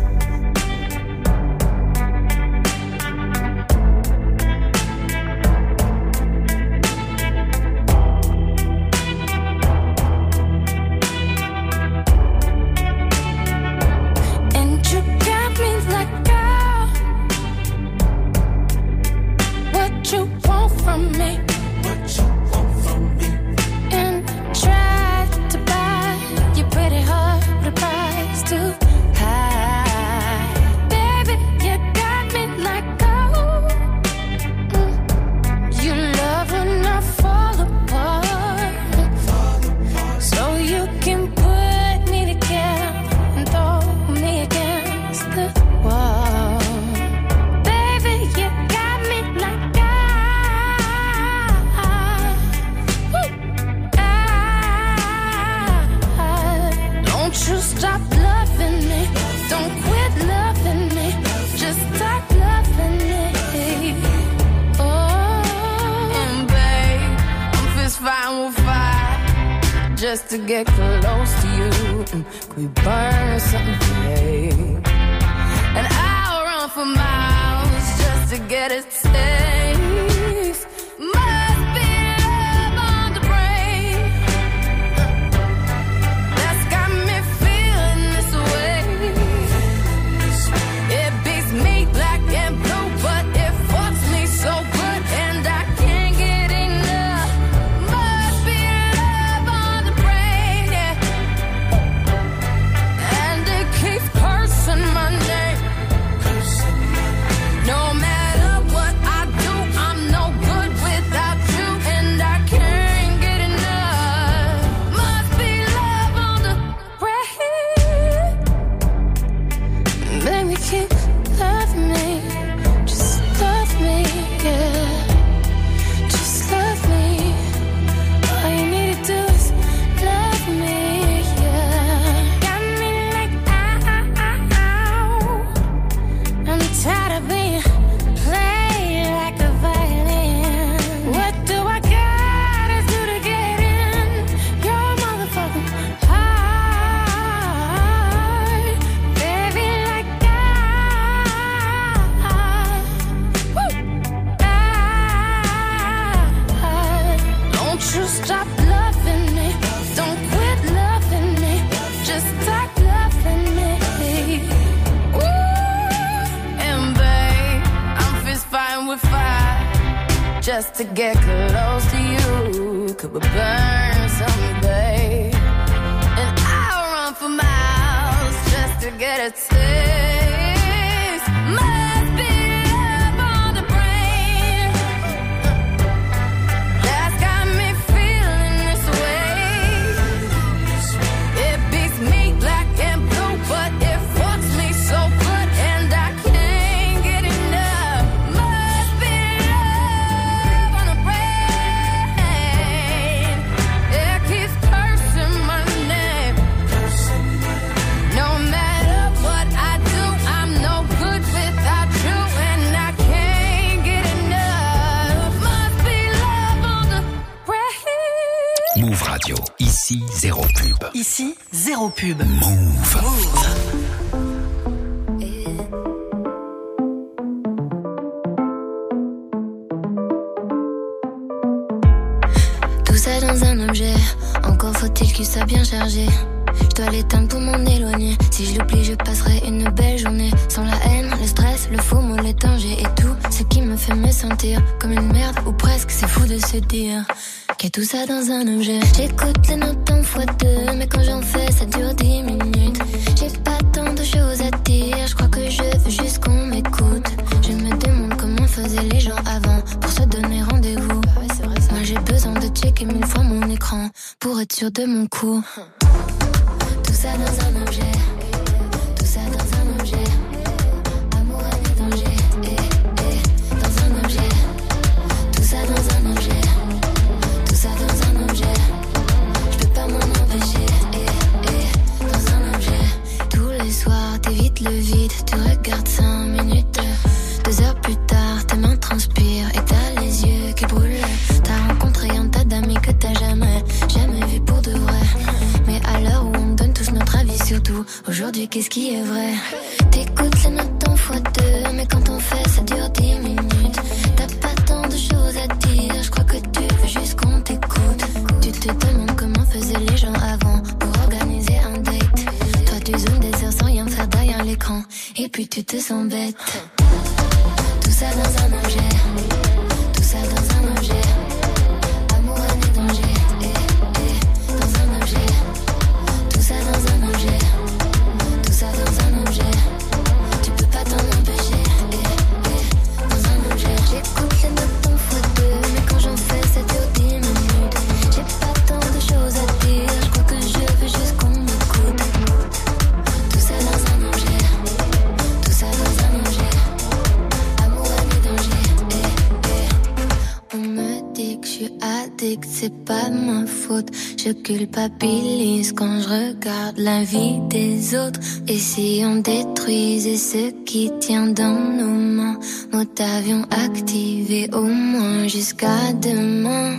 Je culpabilise quand je regarde la vie des autres. Et si on détruisait ce qui tient dans nos mains, nous t'avions activé au moins jusqu'à demain.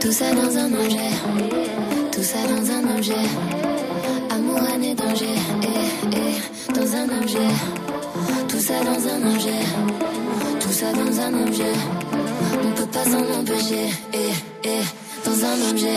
Tout ça dans un objet, tout ça dans un objet. Amour, année, danger, eh, eh, dans un objet. Tout ça dans un objet, tout ça dans un objet. On peut pas s'en empêcher, eh, eh dans un objet.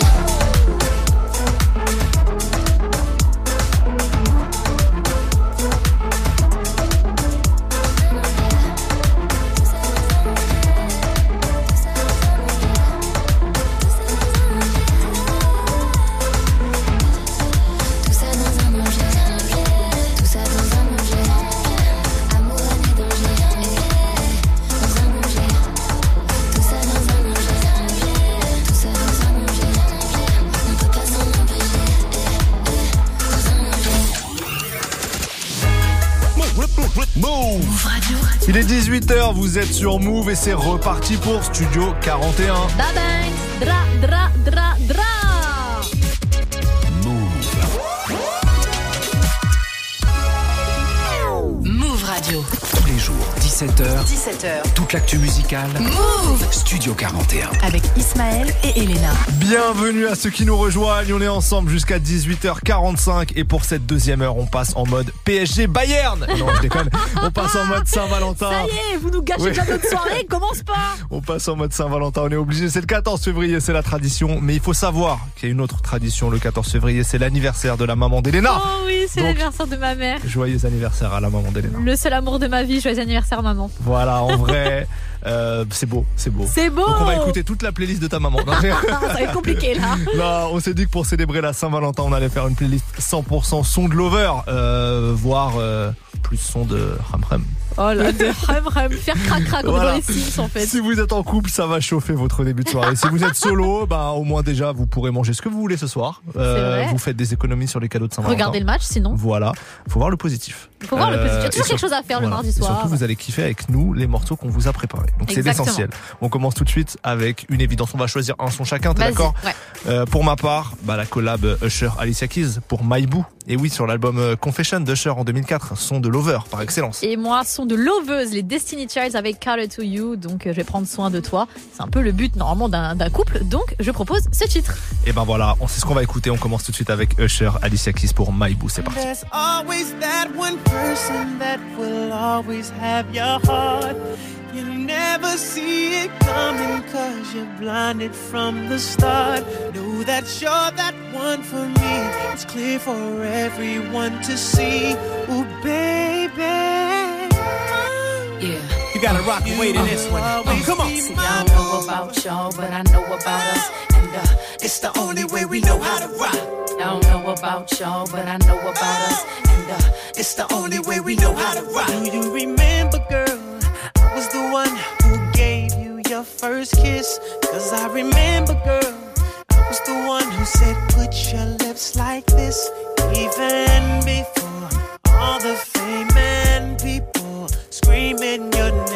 vous êtes sur Move et c'est reparti pour Studio 41. Bye dra, dra, dra. 17h. 17h. Toute l'actu musicale. Move Studio 41. Avec Ismaël et Elena. Bienvenue à ceux qui nous rejoignent. On est ensemble jusqu'à 18h45. Et pour cette deuxième heure, on passe en mode PSG Bayern. Non, je déconne. On passe en mode Saint-Valentin. Ça y est, vous nous gâchez oui. notre soirée. Commence pas. On passe en mode Saint-Valentin. On est obligé. C'est le 14 février, c'est la tradition. Mais il faut savoir qu'il y a une autre tradition le 14 février. C'est l'anniversaire de la maman d'Elena. Oh oui, c'est l'anniversaire de ma mère. Joyeux anniversaire à la maman d'Elena. Le seul amour de ma vie. Joyeux anniversaire, voilà, en vrai. Euh, c'est beau, c'est beau. C'est beau Donc on va écouter toute la playlist de ta maman. Non, j'ai- Ça va être compliqué là. non, on s'est dit que pour célébrer la Saint-Valentin, on allait faire une playlist 100% son de Lover, euh, voire euh, plus son de Ram Ram. Oh là, de rêve, rêve, faire crac crac Voilà. dans les Sims en fait. Si vous êtes en couple, ça va chauffer votre début de soirée. si vous êtes solo, bah au moins déjà vous pourrez manger ce que vous voulez ce soir. Vrai. vous faites des économies sur les cadeaux de Saint-Valentin. Regardez le match sinon. Voilà, faut voir le positif. Faut voir le positif. Il y a toujours et quelque chose à faire le mardi Et soir. surtout, vous allez kiffer avec nous les morceaux qu'on vous a préparés. Donc c'est l'essentiel. On commence tout de suite avec une évidence. On va choisir un son chacun. T'es d'accord ouais. Euh, Pour ma part, bah, la collab Usher Alicia Keys pour My Boo. Et oui, sur l'album euh, Confession d'Usher en 2004, son de Lover par excellence. Et moi, son de Loveuse, les Destiny Childs avec Carter to You. Donc, euh, je vais prendre soin de toi. C'est un peu le but normalement d'un d'un couple. Donc, je propose ce titre. Et ben voilà, on sait ce qu'on va écouter. On commence tout de suite avec Usher Alicia Keys pour My Boo. C'est parti. There's always that one person that will always have your heart. You never see it coming cause you're blinded from the start. Know that you're that one for me. It's clear for everyone to see. Ooh, baby. Yeah. You gotta rock and wait in this one. Oh, come on. See, I don't know about y'all, but I know about us. And uh, it's the only way we know how to rock. I don't know about y'all, but I know about us. And uh, it's the only way we know how to rock. Do you remember, girl? Was the one who gave you your first kiss. Cause I remember, girl. I was the one who said, put your lips like this. Even before all the fame and people screaming your name.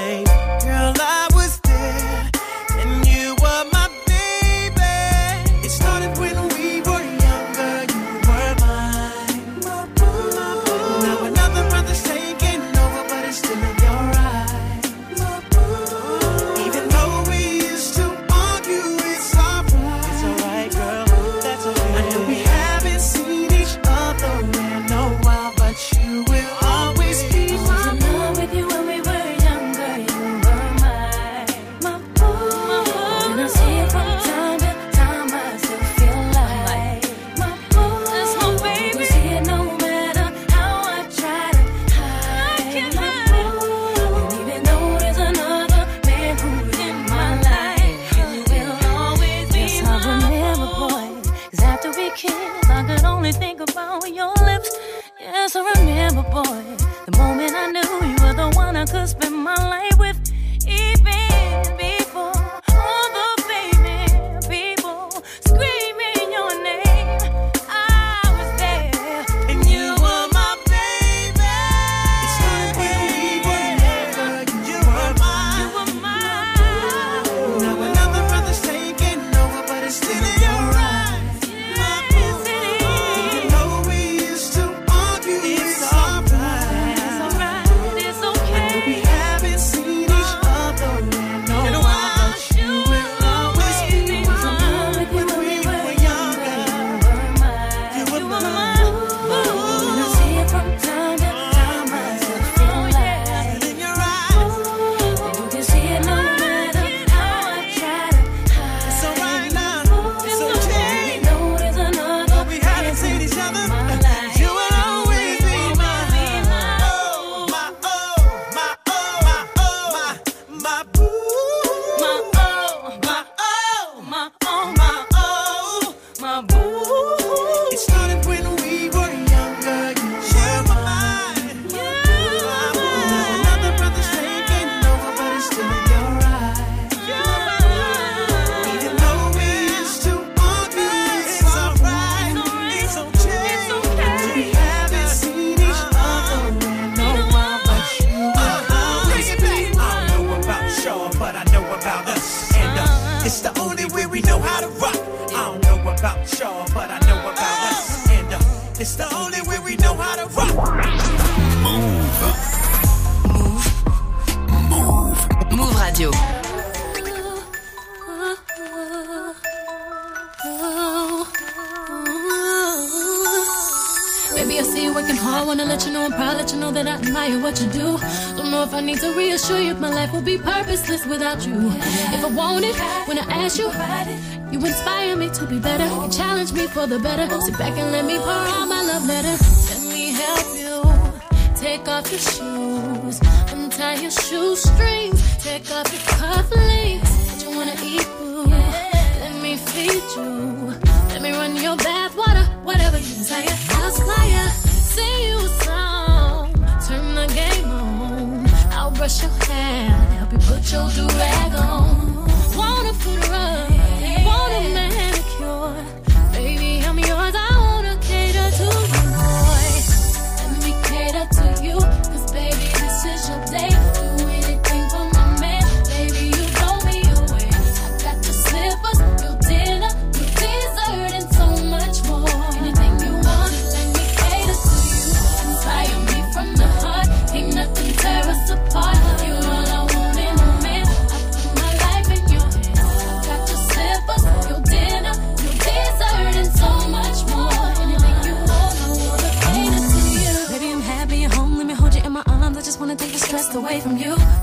Y'all, but I know about us. And uh, it's the only way we know how to rock. Move. Move Radio. Baby, I see you working hard. Wanna let you know I'm proud. Let you know that I admire what you do. Don't know if I need to reassure you. My life will be purposeless without you. If I want it, when I ask you, you inspire me to be better. You challenge me for the better. Sit back and let me pour out my love letter. Let me help you take off your shoes Untie your shoestrings, take off your cufflinks. You wanna eat, boo? Let me feed you. Let me run your bath water, whatever you desire. I'll fire, sing you a song, turn the game on. I'll brush your hair, help you put your do rag on. Want a foot rub,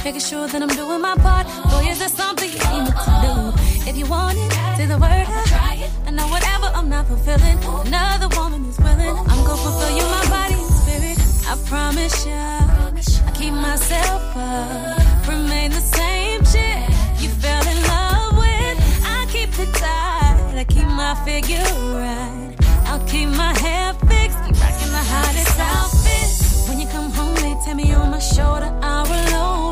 Making sure that I'm doing my part. Boy, is there something you need me to do? If you want it, say the word. I try it. I know whatever I'm not fulfilling, another woman is willing. I'm gonna fulfill you, my body and spirit. I promise ya. I keep myself up, remain the same chick you fell in love with. I keep it tight. I keep my figure right. I'll keep my hair fixed, keep rocking the hottest outfits. When you come home, they tell me on my shoulder, I roll over.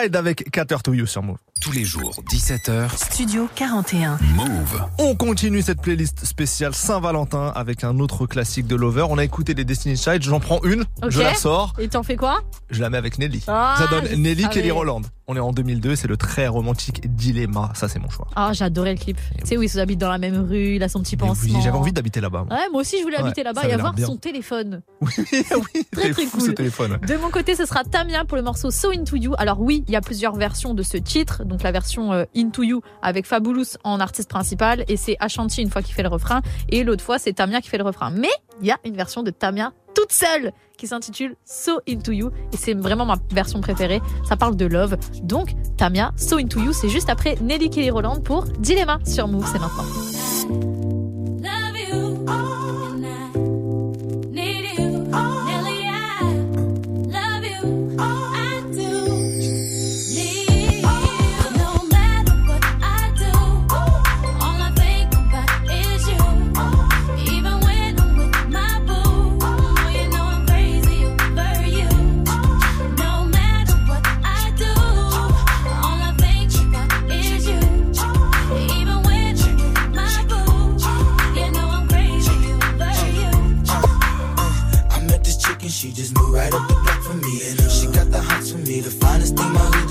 Avec Cater to You sur Move. Tous les jours, 17h, Studio 41. Move. On continue cette playlist spéciale Saint-Valentin avec un autre classique de Lover. On a écouté les Destiny Child, j'en prends une, je la sors, Et t'en fais quoi? Je la mets avec Nelly. Ah, ça donne je Nelly savais. Kelly Roland. On est en 2002, c'est le très romantique Dilemma. Ça, c'est mon choix. Ah, j'adorais le clip. Tu sais où ils habitent dans la même rue, il a son petit pansement. oui, j'avais envie d'habiter là-bas. Ouais, moi aussi je voulais Ouais, habiter là-bas et avoir bien. son téléphone. oui, Très, très fou cool. ce téléphone. De mon côté, ce sera Tamia pour le morceau So Into You. Alors oui, il y a plusieurs versions de ce titre. Donc la version euh, Into You avec Fabulous en artiste principal et c'est Ashanti une fois qu'il fait le refrain et l'autre fois c'est Tamia qui fait le refrain. Mais il y a une version de Tamia toute seule qui s'intitule So Into You et c'est vraiment ma version préférée. Ça parle de love. Donc Tamia So Into You, c'est juste après Nelly Kelly Roland pour Dilemma sur Move, c'est maintenant.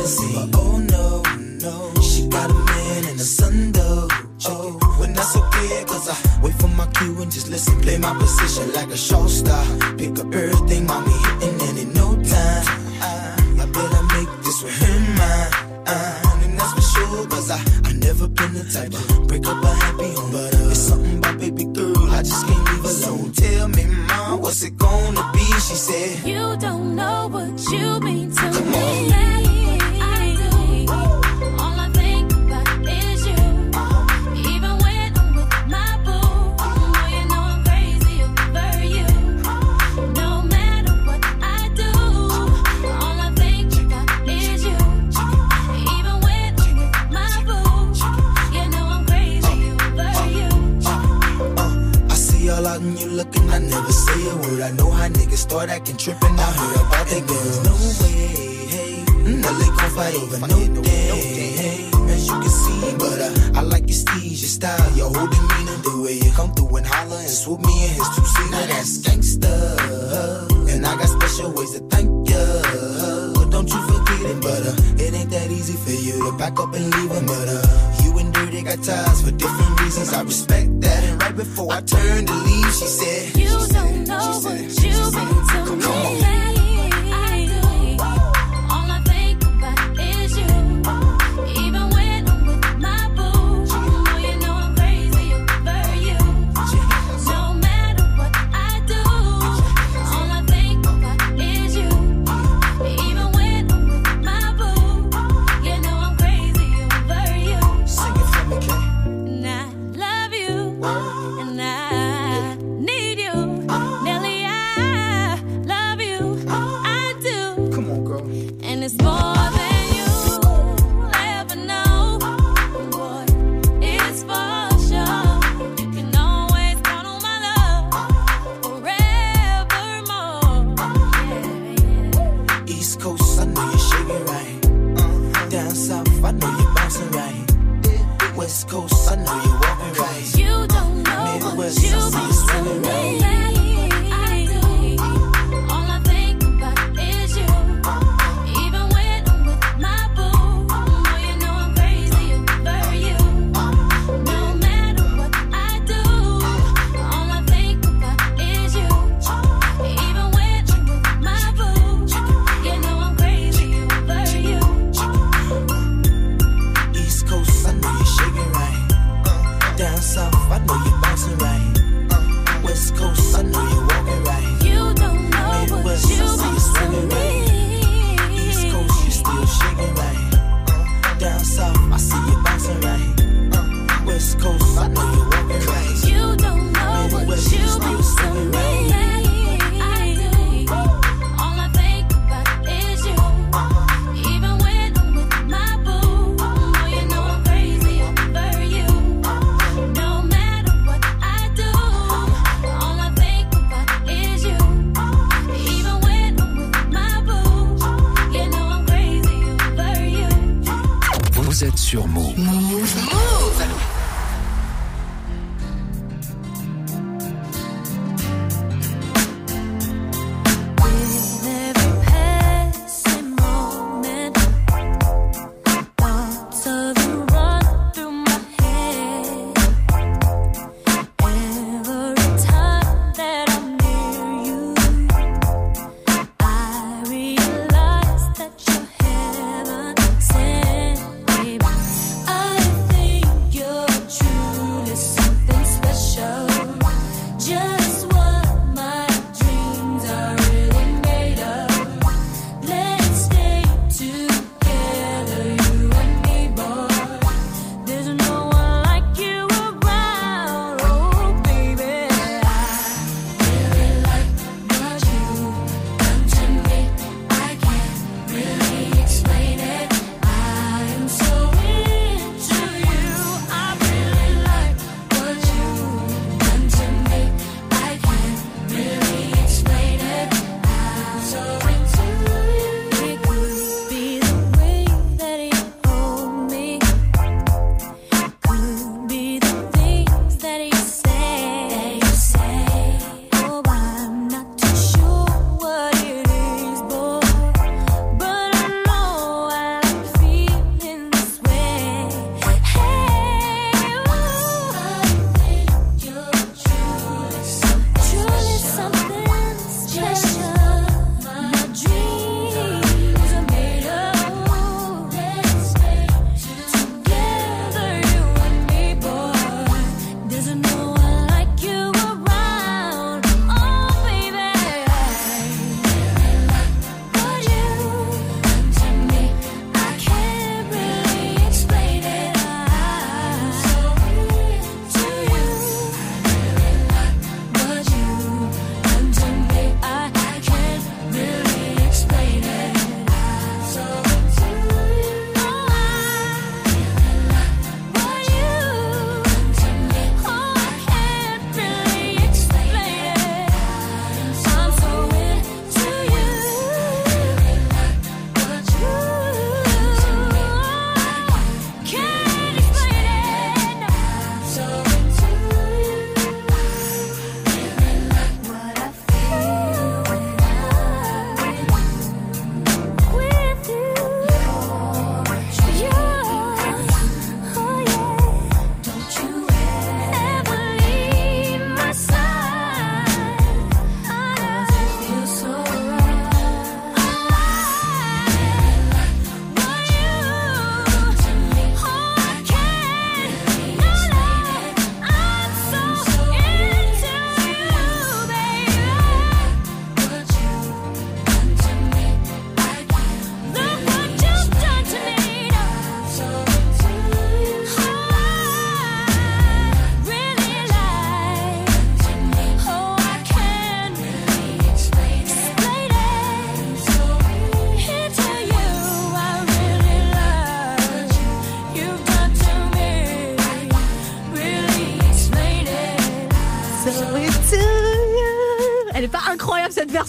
see. But oh no, no, she got a man in the sun though. Oh, when that's okay, cause I wait for my cue and just listen. Play my position like a show star. Pick up everything, mommy, hitting, and in no time, I, better make this with him mine. Uh, and that's for sure, cause I, I never been the type to break up a happy home. But uh, it's something about baby girl, I just can't leave alone. So tell me, mom, what's it gonna be? She said, You don't know what you mean to Come me. On. Start acting tripping. I heard about that girl. No way, hey. Now they gon' fight over no day. As you can see, but uh, I like your steez, your style, your whole demeanor, the way you come through and holler and swoop me in his two seater. That's gangsta, and I got special ways to thank ya. But don't you forget it, but uh, it ain't that easy for you to back up and leave him. But uh, you and Dirty got ties for different reasons. I respect that. Before I turned to leave, she said, You don't know what you mean to me.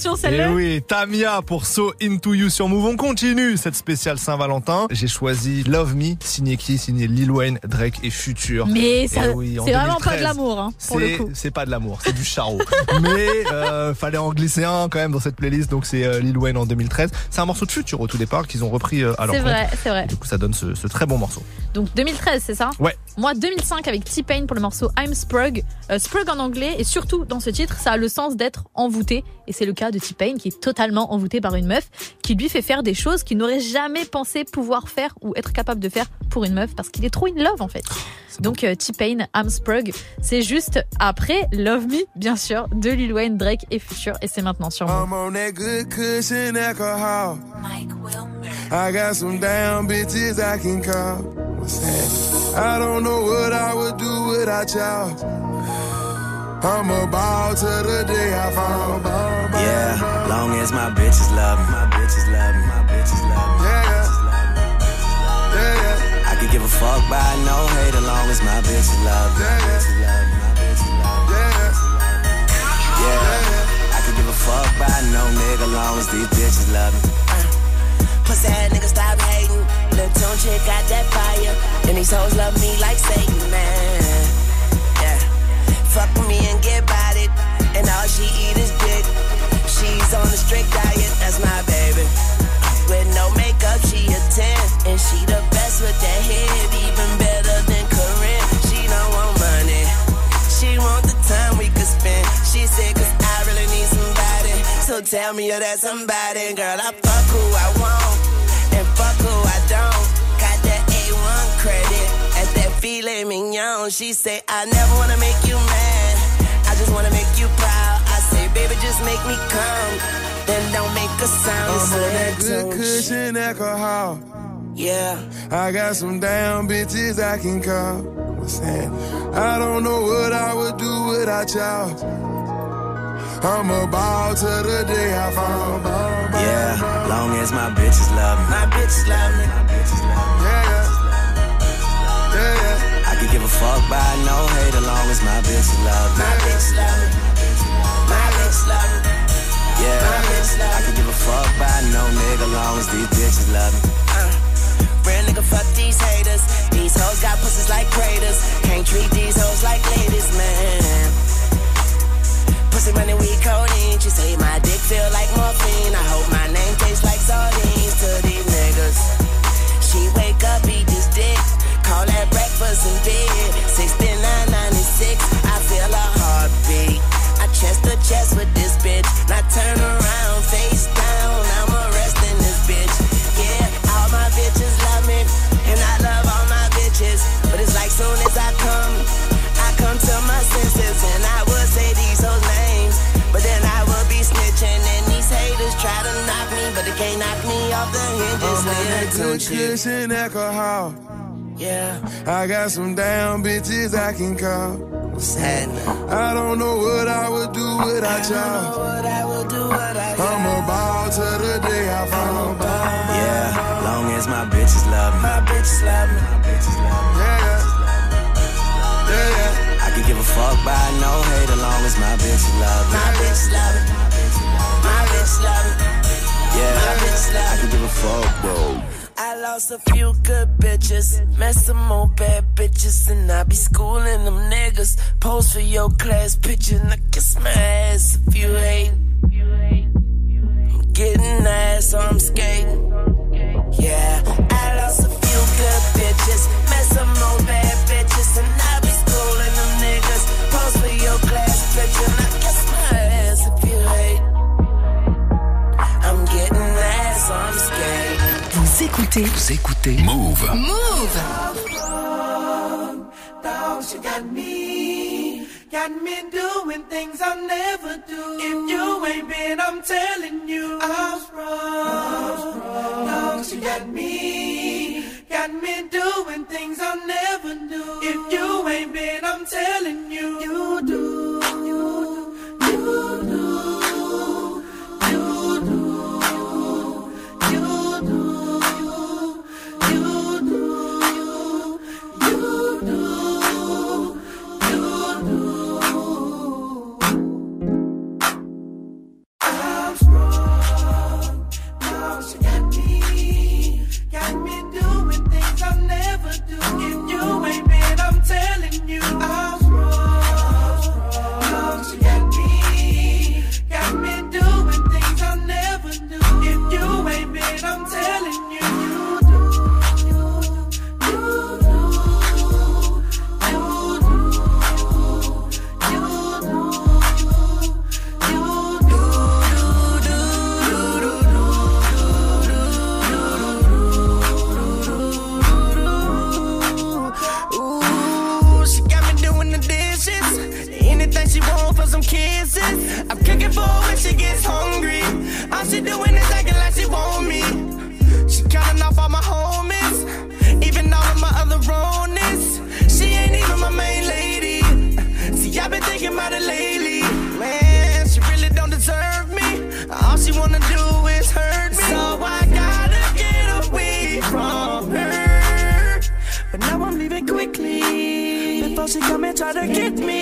Et celle-là Eh oui, Tamia pour So Into You sur Move. On continue cette spéciale Saint-Valentin. J'ai choisi Love Me, signé qui? Signé Lil Wayne, Drake et Future. Mais ça, oui, en c'est vraiment pas 2013. de l'amour, hein, pour le C'est- coup. C'est pas de l'amour, c'est du charo. Mais euh, fallait en glisser un quand même dans cette playlist. Donc c'est euh, Lil Wayne en 2013. C'est un morceau de Future au tout départ qu'ils ont repris euh, à leur C'est vrai, c'est vrai. Et du coup, ça donne ce, ce très bon morceau. Donc 2013, c'est ça? Ouais. Moi, 2005 avec T-Pain pour le morceau I'm Sprug. Euh, Sprug en anglais, et surtout dans ce titre, ça a le sens d'être envoûté. Et c'est le cas de T-Pain qui est totalement envoûté par une meuf qui lui fait faire des choses qu'il n'aurait jamais pensé pouvoir faire ou être capable de faire pour une meuf parce qu'il est trop in love en fait. Donc euh, T-Pain, I'm Sprug, c'est juste après Love Me, bien sûr, de Lil Wayne, Drake et Future. Et c'est maintenant sur moi. I'm on that good cushion alcohol. I got some damn bitches I can call. What's that? I don't know what I would do without y'all. I'm a ball to the day I fall. Ball, ball, Yeah, long as my bitches love me, my bitches love me, my bitches love me. Yeah, yeah. I could give a fuck by no hate as long as my bitches love me. My bitches love me, my bitches love me. Yeah, I could give a fuck by no nigga long as these bitches love me. Pussy ass nigga stop hating. Lil' tune chick got that fire. And these hoes love me like Satan, man. Fuck with me and get about it. And all she eat is dick. She's on a strict diet, that's my baby. With no makeup, she a 10. And she the best with that head, even better than Corinne. She don't want money. She want the time we could spend. She said, cause I really need somebody. So tell me you're that somebody. Girl, I fuck who I want. And fuck who I don't. Got that A1 credit. At that filet mignon. She say, I never wanna make you mad. I just wanna make you proud. I say, baby, just make me come. Then don't make a sound. I'm on that good cushion alcohol. Yeah. I got some damn bitches I can call. That? I don't know what I would do without y'all. I'm a ball to the day I fall. Ball, ball, Yeah, long as my bitches love me. My bitches love me. My bitches love me. Yeah, yeah. I could give a fuck by no hate as long as my bitch love me. My bitches love me. My bitch love me. Yeah, I could give a fuck by no nigga long as these bitches love me. Uh, real nigga, fuck these haters. These hoes got pussies like craters. Can't treat these hoes like ladies, man. Pussy money, we codeine. She say my dick feel like morphine. I hope my name tastes like sardines they can't knock me off the hinges. Oh, I'm on that Little good cushion alcohol. Yeah. I got some damn bitches I can call. What's? I don't know what I would do without I don't know y'all. I would do without I'm a ball to the day I fall. Yeah, long as my bitches love me. My bitches love me. My bitches love me. Yeah, yeah, yeah. I could give a fuck by no hate as long as my bitches love me. My bitches love me. My bitches love me. Yeah, My bitches love I could give a fuck, bro. I lost a few good bitches, met some more bad bitches, and I be schooling them niggas. Pose for your class picture, and I kiss my ass if you hate. I'm getting ass, so I'm skating. Yeah, I lost écoutez Vous écoutez Move. Move. Dogs, you got me, got me doing things I'll never do. If you ain't been, I'm telling you, I was wrong. Dogs, you got me, got me doing things I'll never do. If you ain't been, I'm telling you, you do. Try to get me.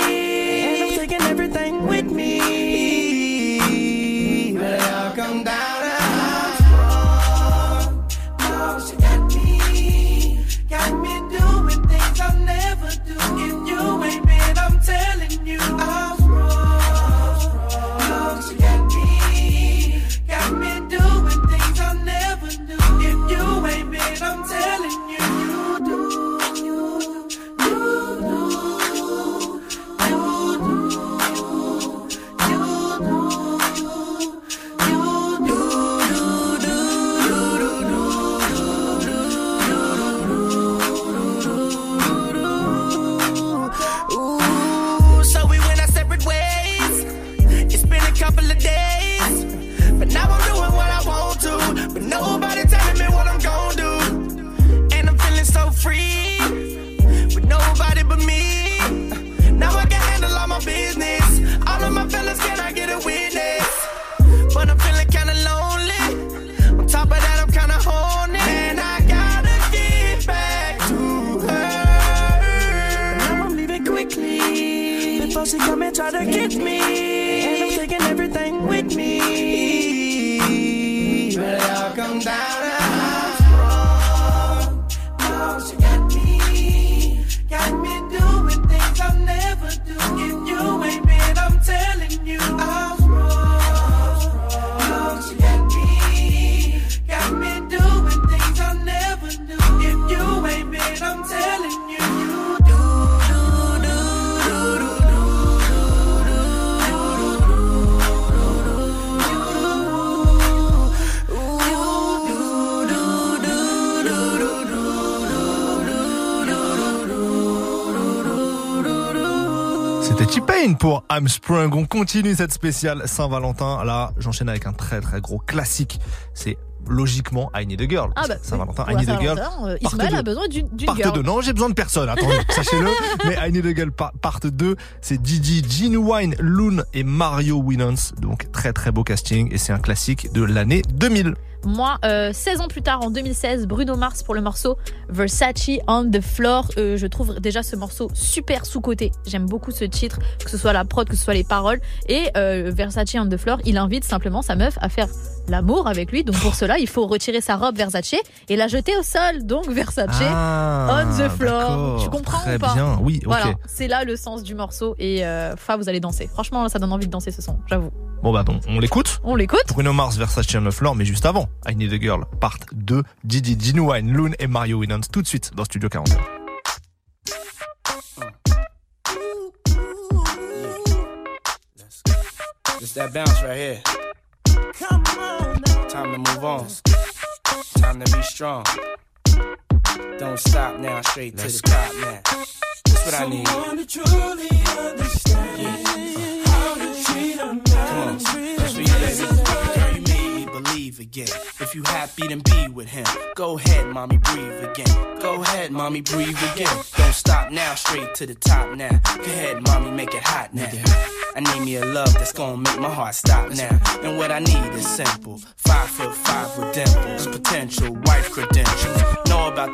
Continue cette spéciale Saint-Valentin. Là, j'enchaîne avec un très très gros classique. C'est logiquement I Need a Girl. Ah bah, Saint-Valentin. I Need a Girl. Euh, Ismaël a besoin d'une girl. 2. Non, j'ai besoin de personne. Attendez, sachez-le. Mais I Need a Girl par- part 2, c'est Didi, Genuine, Loon et Mario Winans. Donc très très beau casting et c'est un classique de l'année 2000. Moi, euh, 16 ans plus tard, en 2016, Bruno Mars pour le morceau Versace on the Floor. Euh, je trouve déjà ce morceau super sous-côté. J'aime beaucoup ce titre, que ce soit la prod, que ce soit les paroles. Et euh, Versace on the Floor, il invite simplement sa meuf à faire l'amour avec lui. Donc pour cela, il faut retirer sa robe Versace et la jeter au sol. Donc Versace Ah, on the Floor. Tu comprends Très ou pas bien, oui. Voilà, c'est là le sens du morceau. Et euh, fa, vous allez danser. Franchement, ça donne envie de danser ce son, j'avoue. Bon bah donc, on l'écoute. On l'écoute. Bruno Mars, Versace on the Floor, mais juste avant, I Need a Girl, part 2, Didi, Genuine, Loon et Mario Winans, tout de suite dans Studio 40. It's that bounce right here. Time to move on. Time to be strong. Don't stop now, straight to the top now. That's what I need. Someone to truly understand how to treat a man. Come on, that's for you, baby. Girl, you made me believe again. If you happy, then be with him. Go ahead, mommy, breathe again. Go ahead, mommy, breathe again. Don't stop now, straight to the top now. Go ahead, mommy, make it hot now. I need me a love that's gonna make my heart stop now. And what I need is simple. Five foot five with dimples, potential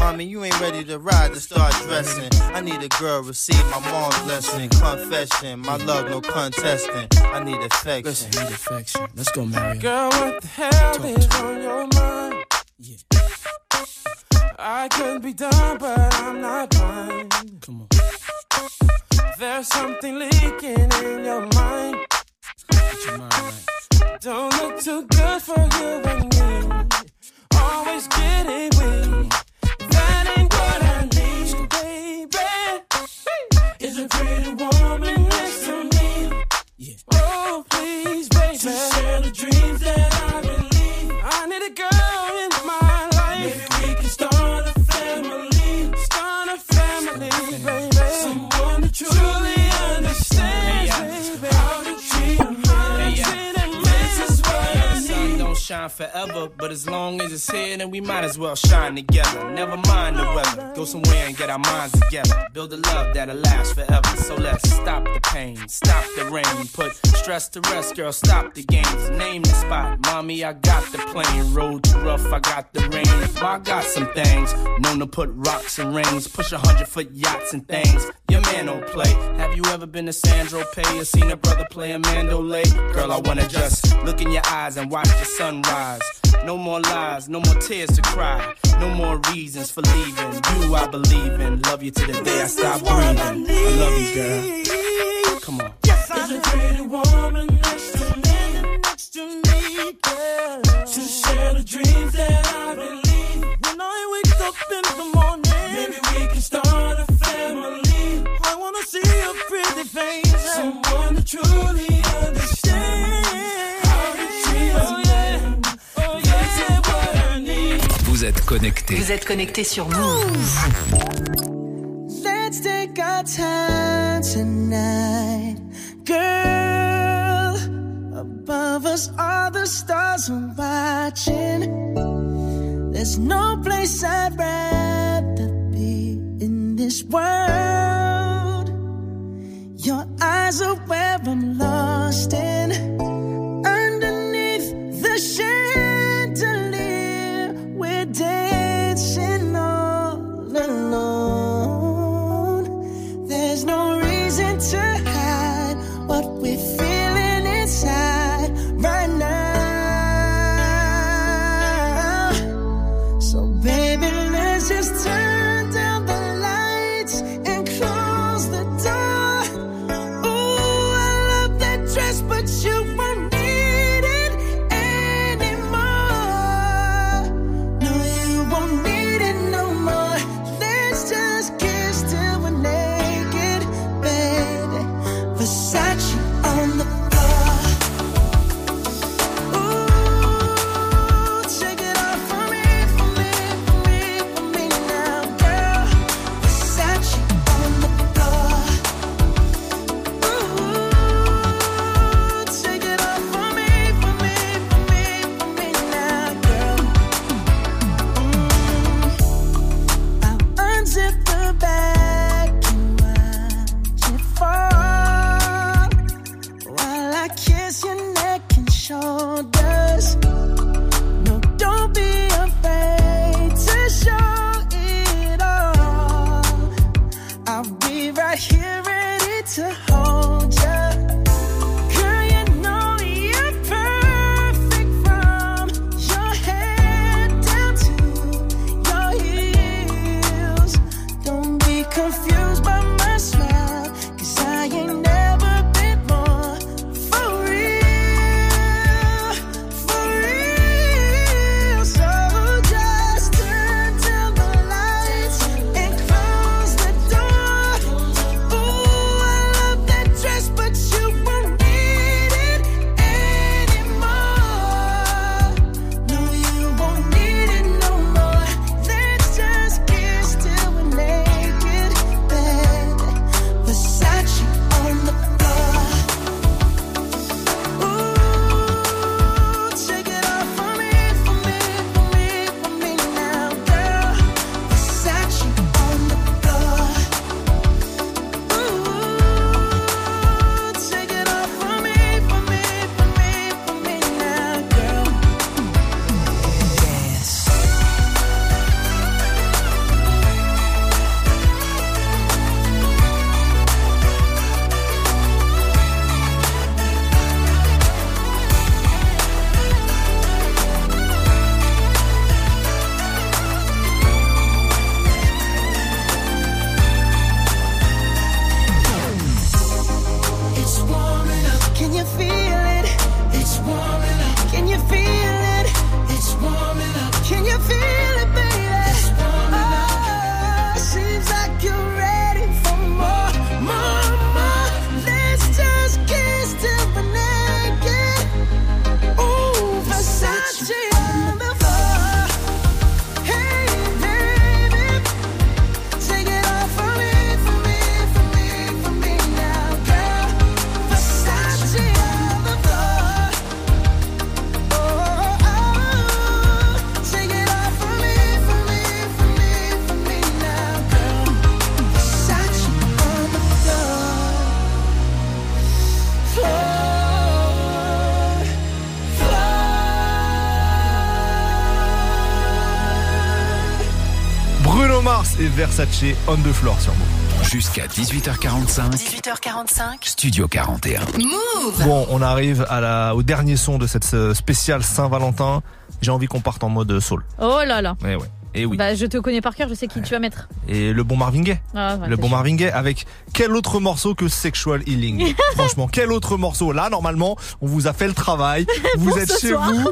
Mommy, you ain't ready to ride to start dressing. I need a girl, receive my mom's blessing. Confession, my love, no contesting. I need affection. I need affection. Let's go, Mario. Girl, what the hell is on your mind? Yeah. I could be done, but I'm not blind. Come on. There's something leaking in your mind. Your mind right. Don't look too good for you and me. Always getting weak. That ain't what I need, baby. Is a pretty woman next to me. Oh, please, baby. To share the dreams shine forever, but as long as it's here, then we might as well shine together. Never mind the weather, go somewhere and get our minds together. Build a love that'll last forever. So let's stop the pain, stop the rain, put stress to rest, girl. Stop the games, name the spot. Mommy, I got the plane. Road too rough, I got the rain. I got some things, known to put rocks and rings, push a hundred foot yachts and things. Your man don't play. Have you ever been to Sandro Pay or seen a brother play a mandolay? Girl, I wanna just look in your eyes and watch the sunrise. No more lies, no more tears to cry. No more reasons for leaving. You, I believe in. Love you to the day I stop breathing. I love you, girl. Come on. Yes, I There's a pretty woman next to me, next to me, girl. To share the dreams that I believe. When I wake up in the morning, maybe we can start a family. I wanna see your pretty face, someone to truly êtes connectés. Vous êtes connectés sur Move. Let's take our time tonight, girl. Above us, all the stars are watching. There's no place I'd rather be in this world. Your eyes are where I'm lost in. Versace on the floor sur Move. Jusqu'à 18h45, 18h45. Studio 41. Move Bon, on arrive à la, au dernier son de cette euh, spéciale Saint-Valentin. J'ai envie qu'on parte en mode soul. Oh là là. Eh ouais. Et oui. Bah, je te connais par cœur, je sais qui tu vas mettre. Et le bon Marvin Gaye. Ah, ouais, le bon sûr. Marvin Gaye avec quel autre morceau que Sexual Healing? Franchement, quel autre morceau? Là, normalement, on vous a fait le travail. Vous êtes chez soir. vous.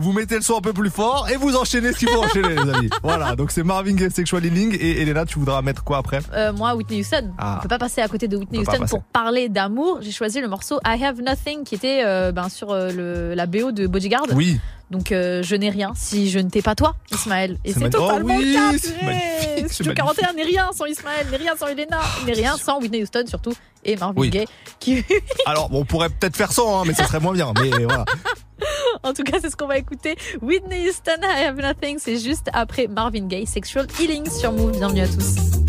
Vous mettez le son un peu plus fort et vous enchaînez ce qu'il faut enchaîner, les amis. Voilà, donc c'est Marvin Gaye, Sexual Healing. Et Elena, tu voudras mettre quoi après? Euh, moi, Whitney Houston. Ah. On peut pas passer à côté de Whitney Houston pour parler d'amour. J'ai choisi le morceau I Have Nothing qui était euh, ben, sur euh, le, la BO de Bodyguard. Oui. Donc euh, je n'ai rien si je ne t'ai pas toi, Ismaël. Et C'est totalement Oh oui, le cas. magnifique, c'est Studio 41 n'est rien sans Ismaël, n'est rien sans Elena, n'est rien sans Whitney Houston surtout et Marvin Oui. Gaye qui Alors, bon, on pourrait peut-être faire ça, hein, mais ça serait moins bien. Mais voilà. En tout cas, c'est ce qu'on va écouter. Whitney Houston, I Have Nothing, c'est juste après Marvin Gaye, Sexual Healing sur Move. Bienvenue à tous.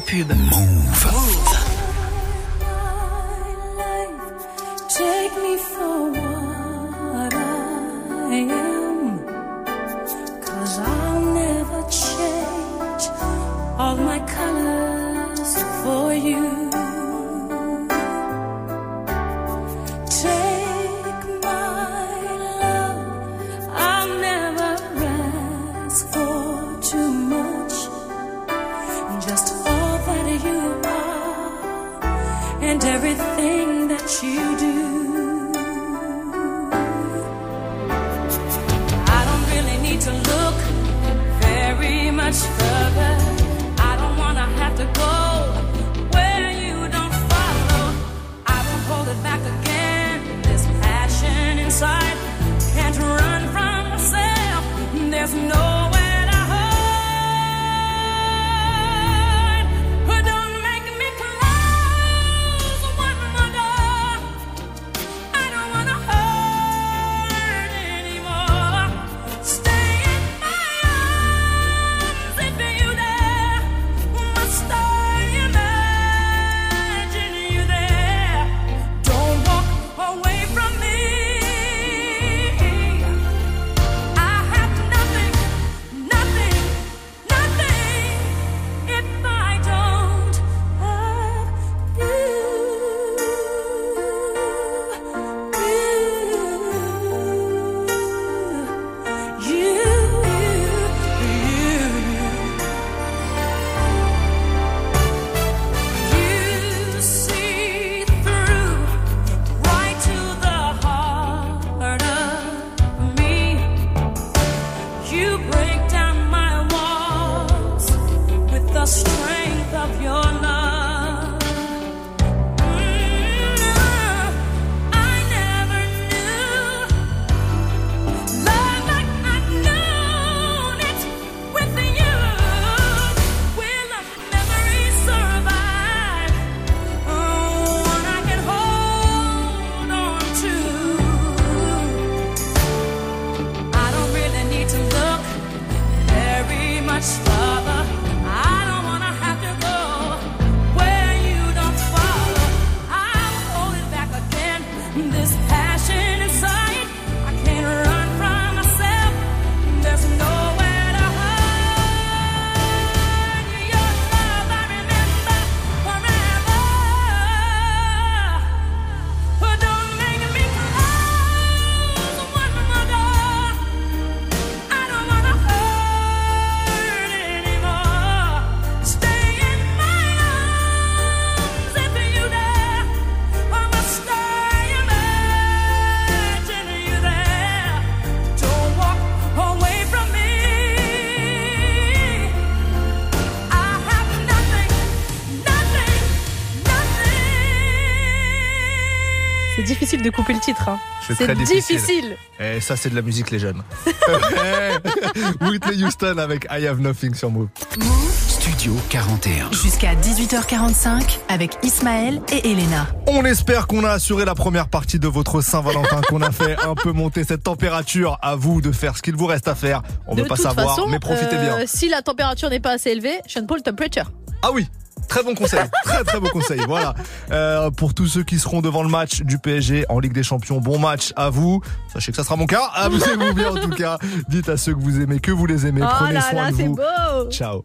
Pub. Move. Difficile de couper le titre. hein. C'est très difficile. difficile. Et ça, c'est de la musique, les jeunes. Whitney Houston avec I Have Nothing sur Move. Studio 41. Jusqu'à 18h45 avec Ismaël et Elena. On espère qu'on a assuré la première partie de votre Saint-Valentin, qu'on a fait un peu monter cette température. À vous de faire ce qu'il vous reste à faire. On de veut pas toute savoir, façon, mais profitez euh, bien. Si la température n'est pas assez élevée, Sean Paul temperature. Ah oui, très bon conseil, très très bon conseil. Voilà. Euh, pour tous ceux qui seront devant le match du PSG en Ligue des Champions, bon match à vous. Sachez que ça sera mon cas. Amusez-vous bien en tout cas. Dites à ceux que vous aimez que vous les aimez. Oh Prenez là soin là, de c'est vous. beau. Ciao.